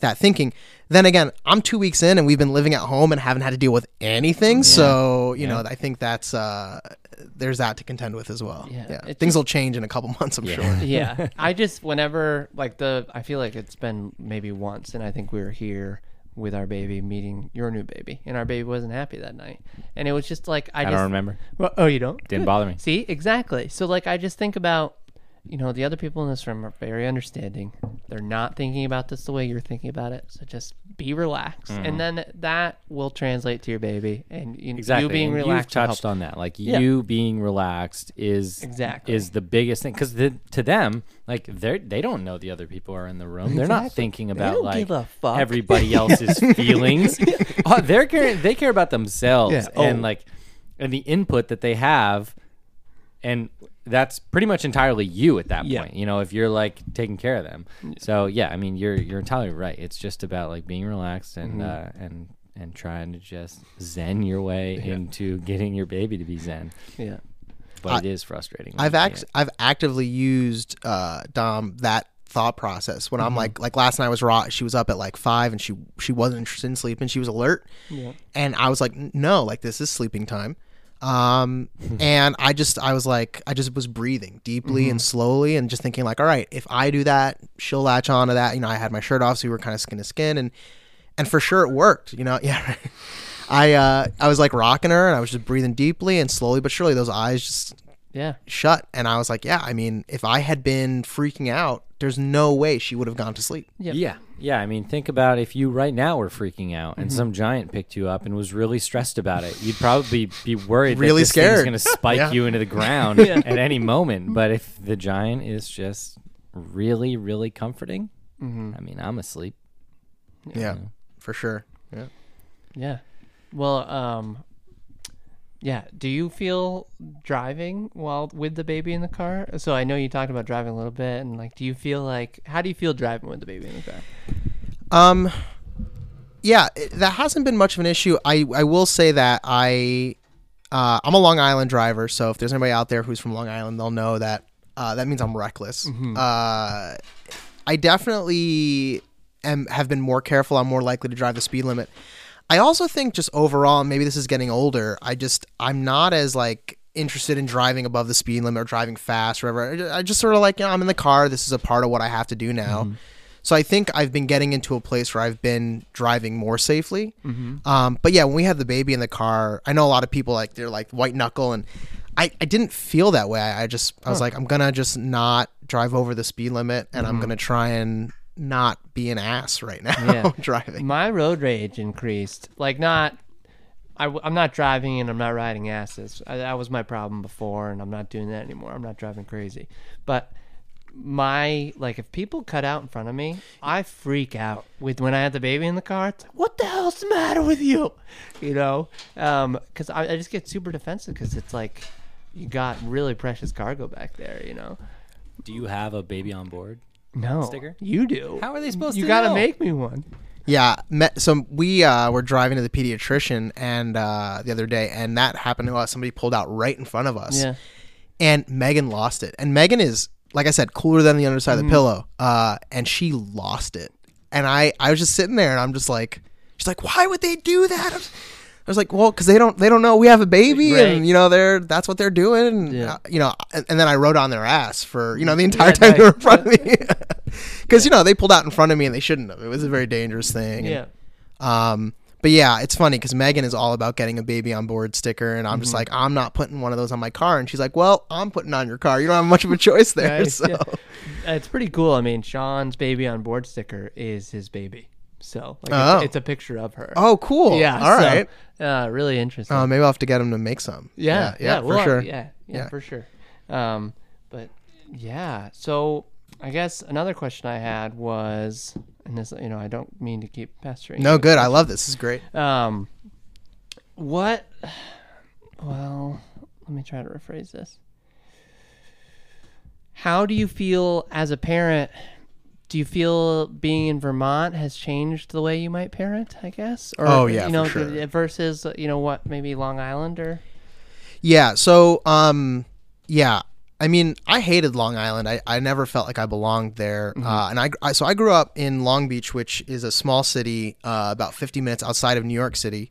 that thinking. Then again, I'm two weeks in, and we've been living at home and haven't had to deal with anything. So you know, I think that's uh, there's that to contend with as well. Yeah. Yeah, things just- will change in a couple months, I'm sure. yeah. I just whenever like the I feel like it's been maybe once, and I think we were here with our baby meeting your new baby, and our baby wasn't happy that night, and it was just like I, I just don't remember. Well, oh, you don't? Didn't Good. bother me. See, exactly. So like I just think about you know, the other people in this room are very understanding. They're not thinking about this the way you're thinking about it. So just be relaxed. Mm-hmm. And then that will translate to your baby and you, Exactly. you being and relaxed. You've touched on that. Like Yeah. you being relaxed is Exactly. is the biggest thing because the, to them, like they they don't know the other people are in the room. They're not thinking about like give a fuck. everybody else's feelings. oh, they're caring, they care about themselves Yeah. and Oh. like and the input that they have, and that's pretty much entirely you at that Yeah. point. You know, if you're like taking care of them. So yeah, I mean, you're you're entirely right. It's just about like being relaxed and Mm-hmm. uh, and and trying to just zen your way into getting your baby to be zen. Yeah. But it is frustrating. I've act- I've actively used uh, Dom that thought process when I'm like like last night was raw. She was up at like five and she she wasn't interested in sleeping. She was alert, Yeah. and I was like, no, like this is sleeping time. Um, and I just, I was like, I just was breathing deeply Mm-hmm. and slowly and just thinking like, all right, if I do that, she'll latch on to that. You know, I had my shirt off, so we were kind of skin to skin and, and for sure it worked, you know? Yeah. right. I, uh, I was like rocking her and I was just breathing deeply and slowly but surely those eyes just Yeah. shut. And I was like, yeah, I mean, if I had been freaking out, there's no way she would have gone to sleep. Yep. Yeah. Yeah. I mean, think about if you right now were freaking out Mm-hmm. and some giant picked you up and was really stressed about it. You'd probably be worried Really that this going to spike Yeah. you into the ground Yeah. at any moment. But if the giant is just really, really comforting, Mm-hmm. I mean, I'm asleep. Yeah, for sure. Yeah. Yeah. Well, um, yeah. Do you feel driving while with the baby in the car? So I know you talked about driving a little bit, and like, do you feel like how do you feel driving with the baby in the car? Um, yeah, it- that hasn't been much of an issue. I I will say that I uh, I'm a Long Island driver, so if there's anybody out there who's from Long Island, they'll know that uh, that means I'm reckless. Uh, I definitely am have been more careful. I'm more likely to drive the speed limit. I also think just overall, maybe this is getting older. I just I'm not as like interested in driving above the speed limit or driving fast or whatever. I just sort of like, you know, I'm in the car. This is a part of what I have to do now. Mm-hmm. So I think I've been getting into a place where I've been driving more safely. Mm-hmm. Um, but yeah, when we had the baby in the car, I know a lot of people like they're like white knuckle, and I, I didn't feel that way. I, I just I was like I'm gonna just not drive over the speed limit, and I'm mm-hmm. gonna try and not be an ass right now Yeah. driving. My road rage increased. Like, not. I, am not driving and I'm not riding asses. I, that was my problem before, and I'm not doing that anymore. I'm not driving crazy. But my like, if people cut out in front of me, I freak out. With when I had the baby in the car, it's like, what the hell's the matter with you? You know, um, because I, I just get super defensive because it's like you got really precious cargo back there. You know. Do you have a baby on board? No, Sticker? You do. How are they supposed you to gotta know? make me one. Yeah, met, so we uh, were driving to the pediatrician and uh, the other day, and that happened to us. Somebody pulled out right in front of us. Yeah. and Megan lost it. And Megan is, like I said, cooler than the underside Mm-hmm. of the pillow. Uh, and she lost it. And I, I was just sitting there, and I'm just like, she's like, why would they do that? I was, like, well, because they don't, they don't know we have a baby, Right. and you know, they're that's what they're doing. And, Yeah. uh, you know, and, and then I rode on their ass for you know the entire Yeah, time they were in front of me, because you know they pulled out in front of me and they shouldn't have. It was a very dangerous thing. Yeah. Um, but yeah, it's funny because Megan is all about getting a baby on board sticker, and I'm Mm-hmm. just like, I'm not putting one of those on my car, and she's like, Well, I'm putting on your car. You don't have much of a choice there. Nice, so yeah. It's pretty cool. I mean, Sean's baby on board sticker is his baby. So like Oh. it's, it's a picture of her. oh, cool. yeah. all so, right. Uh, really interesting. Oh, maybe I'll have to get him to make some. yeah, yeah, well, for sure. Yeah, yeah, Yeah. for sure. Um, but yeah, so I guess another question I had was, and this, you know, I don't mean to keep pestering. No, you. good. I love this. This is great. Um, what? Well, let me try to rephrase this. How do you feel as a parent? Do you feel being in Vermont has changed the way you might parent? I guess. Or, Oh, yeah, you know, sure. versus you know what maybe Long Island or Yeah. So, um, yeah. I mean, I hated Long Island. I, I never felt like I belonged there. Mm-hmm. Uh, and I, I, so I grew up in Long Beach, which is a small city, uh, about 50 minutes outside of New York City.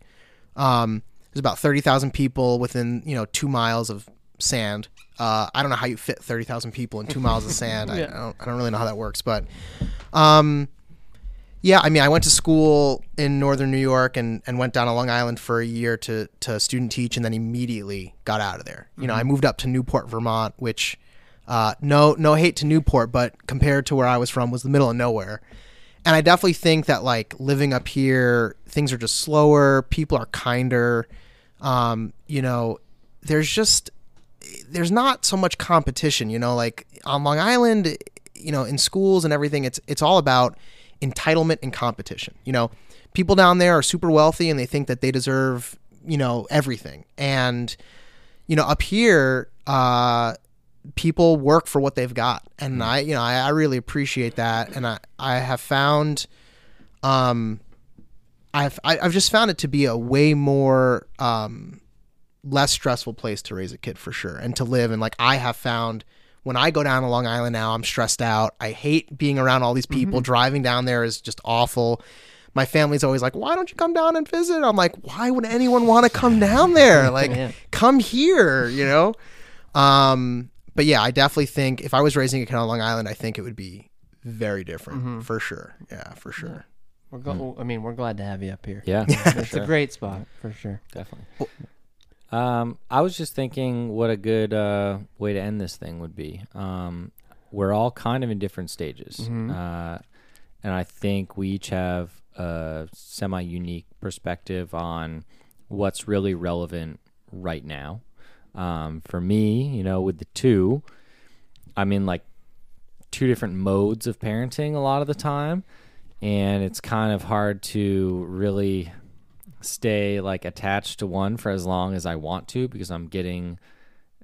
Um, there's about 30,000 people within, you know, two miles of sand. Uh, I don't know how you fit 30,000 people in two miles of sand. I, I, don't, I don't really know how that works, but, um, yeah, I mean, I went to school in northern New York and, and went down to Long Island for a year to, to student teach and then immediately got out of there. You know, I moved up to Newport, Vermont, which, uh, no, no hate to Newport, but compared to where I was from was the middle of nowhere. And I definitely think that like living up here, things are just slower. People are kinder. Um, you know, there's just, there's not so much competition, you know, like on Long Island, you know, in schools and everything, it's it's all about entitlement and competition. You know, people down there are super wealthy and they think that they deserve, you know, everything. And you know, up here, uh people work for what they've got. And I, you know, I, I really appreciate that and I I have found um I've I- I've just found it to be a way more um less stressful place to raise a kid for sure and to live and like I have found when I go down to Long Island now I'm stressed out. I hate being around all these people. Driving down there is just awful. my family's always like, "Why don't you come down and visit?" I'm like, "Why would anyone want to come down there? Like, Yeah. come here," you know. Um, but yeah, I definitely think if I was raising a kid on Long Island, I think it would be very different Mm-hmm. for sure. Yeah, for sure. We're go- I mean, we're glad to have you up here. Yeah, It's a great spot for sure. definitely. Um, I was just thinking what a good uh, way to end this thing would be. Um, we're all kind of in different stages, uh, and I think we each have a semi-unique perspective on what's really relevant right now. Um, for me, you know, with the two, I'm in like two different modes of parenting a lot of the time, and it's kind of hard to really stay like attached to one for as long as I want to because I'm getting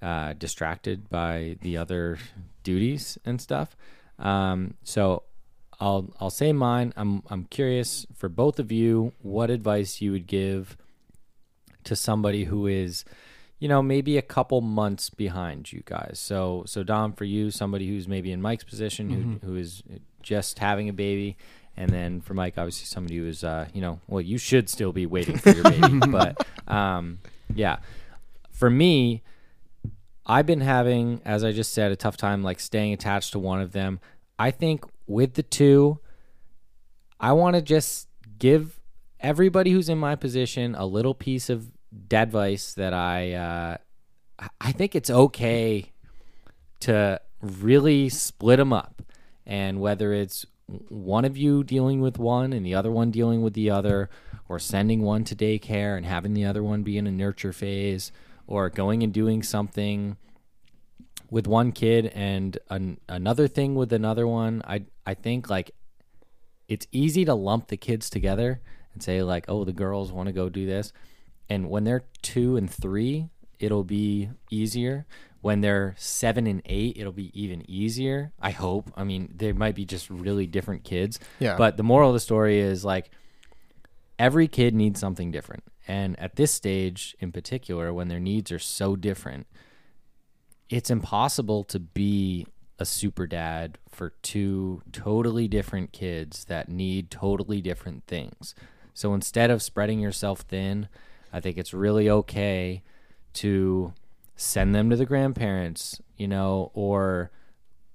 uh, distracted by the other duties and stuff. Um, so I'll I'll say mine. I'm I'm curious for both of you what advice you would give to somebody who is you know maybe a couple months behind you guys. So so Dom for you somebody who's maybe in Mike's position who who is just having a baby and then for Mike, obviously somebody who is, uh, you know, well, you should still be waiting for your baby, but um, yeah, for me, I've been having, as I just said, a tough time like staying attached to one of them. I think with the two, I want to just give everybody who's in my position a little piece of advice that I, uh, I think it's okay to really split them up. And whether it's one of you dealing with one and the other one dealing with the other, or sending one to daycare and having the other one be in a nurture phase, or going and doing something with one kid and an, another thing with another one, I I think like it's easy to lump the kids together and say like, oh, the girls want to go do this, and when they're two and three, it'll be easier. When they're seven and eight, it'll be even easier. I hope. I mean, they might be just really different kids. Yeah. But the moral of the story is like every kid needs something different. And at this stage in particular, when their needs are so different, it's impossible to be a super dad for two totally different kids that need totally different things. So instead of spreading yourself thin, I think it's really okay to send them to the grandparents, you know, or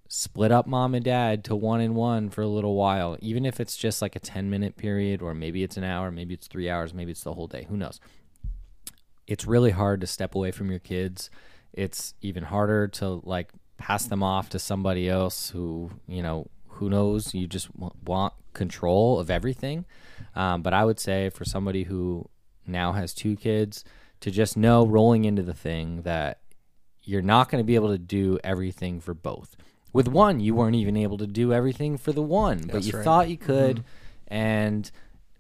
split up mom and dad to one and one for a little while, even if it's just like a 10 minute period, or maybe it's an hour, maybe it's three hours, maybe it's the whole day. Who knows? It's really hard to step away from your kids. It's even harder to like pass them off to somebody else who, you know, who knows? You just want control of everything. Um, but I would say for somebody who now has two kids, to just know rolling into the thing that you're not going to be able to do everything for both. With one, you weren't even able to do everything for the one, but That's you right. thought you mm-hmm. could. And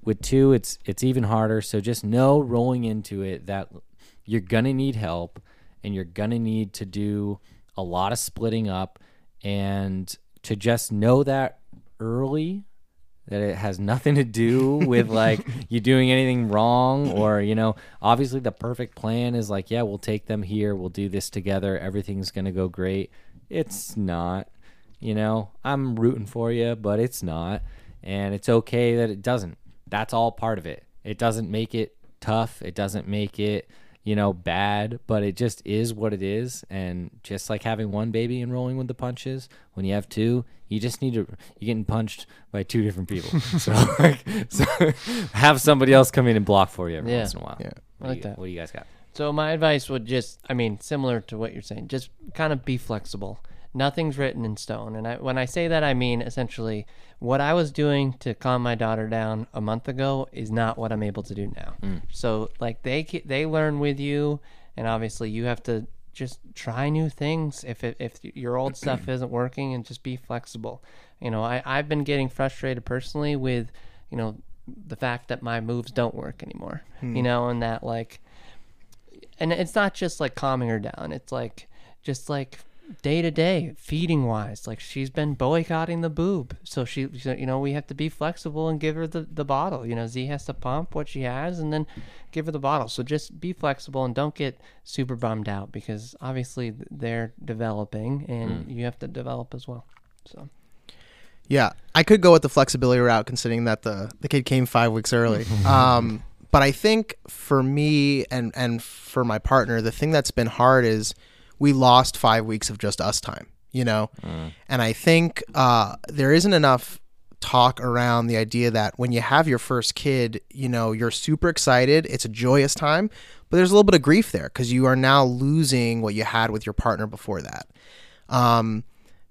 with two, it's it's even harder. So just know rolling into it that you're gonna need help, and you're gonna need to do a lot of splitting up, and to just know that early that it has nothing to do with like you doing anything wrong or you know obviously the perfect plan is like yeah we'll take them here we'll do this together everything's going to go great. It's not you know? I'm rooting for you but it's not. And it's okay that it doesn't. That's all part of it. It doesn't make it tough. It doesn't make it you know bad but it just is what it is and just like having one baby and rolling with the punches when you have two you just need to you're getting punched by two different people so, like, so have somebody else come in and block for you every Yeah. once in a while Yeah. what, I like do you, that. what do you guys got So my advice would just, I mean, similar to what you're saying, just kind of be flexible. Nothing's written in stone. And I, when I say that, I mean essentially what I was doing to calm my daughter down a month ago is not what I'm able to do now. Mm. So like they they learn with you, and obviously you have to just try new things if it, if your old stuff isn't working, and just be flexible. You know, I I've been getting frustrated personally with, you know, the fact that my moves don't work anymore. Hmm. You know, and that like and it's not just like calming her down it's like just like day to day feeding wise like she's been boycotting the boob. So she you know we have to be flexible and give her the, the bottle. You know z has to pump what she has and then give her the bottle. So just be flexible and don't get super bummed out because obviously they're developing and you have to develop as well. So. Yeah, I could go with the flexibility route, considering that the the kid came five weeks early. um, but I think for me and and for my partner, the thing that's been hard is we lost five weeks of just us time. You know, and I think uh, there isn't enough talk around the idea that when you have your first kid, you know, you're super excited. It's a joyous time, but there's a little bit of grief there because you are now losing what you had with your partner before that. Um,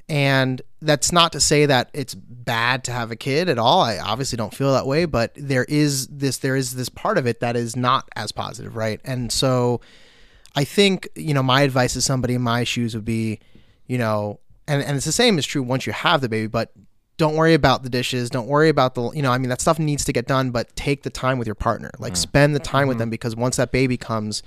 and that's not to say that it's bad to have a kid at all. I obviously don't feel that way, but there is this there is this part of it that is not as positive, right? And so I think, you know, my advice to somebody in my shoes would be, you know, and, and it's the same is true once you have the baby, but don't worry about the dishes. Don't worry about the, you know, I mean, that stuff needs to get done, but take the time with your partner. Like mm. spend the time with mm-hmm. them because once that baby comes,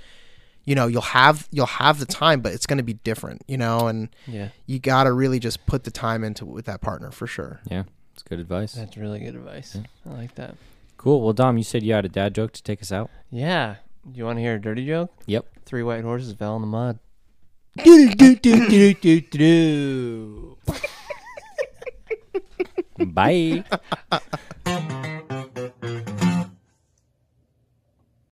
you know, you'll have, you'll have the time, but it's going to be different, you know, and Yeah, you got to really just put the time into with that partner for sure. Yeah, it's good advice. that's really good advice. I like that. Cool. Well, Dom, you said you had a dad joke to take us out. Yeah. Do you want to hear a dirty joke? Yep. Three white horses fell in the mud. Bye.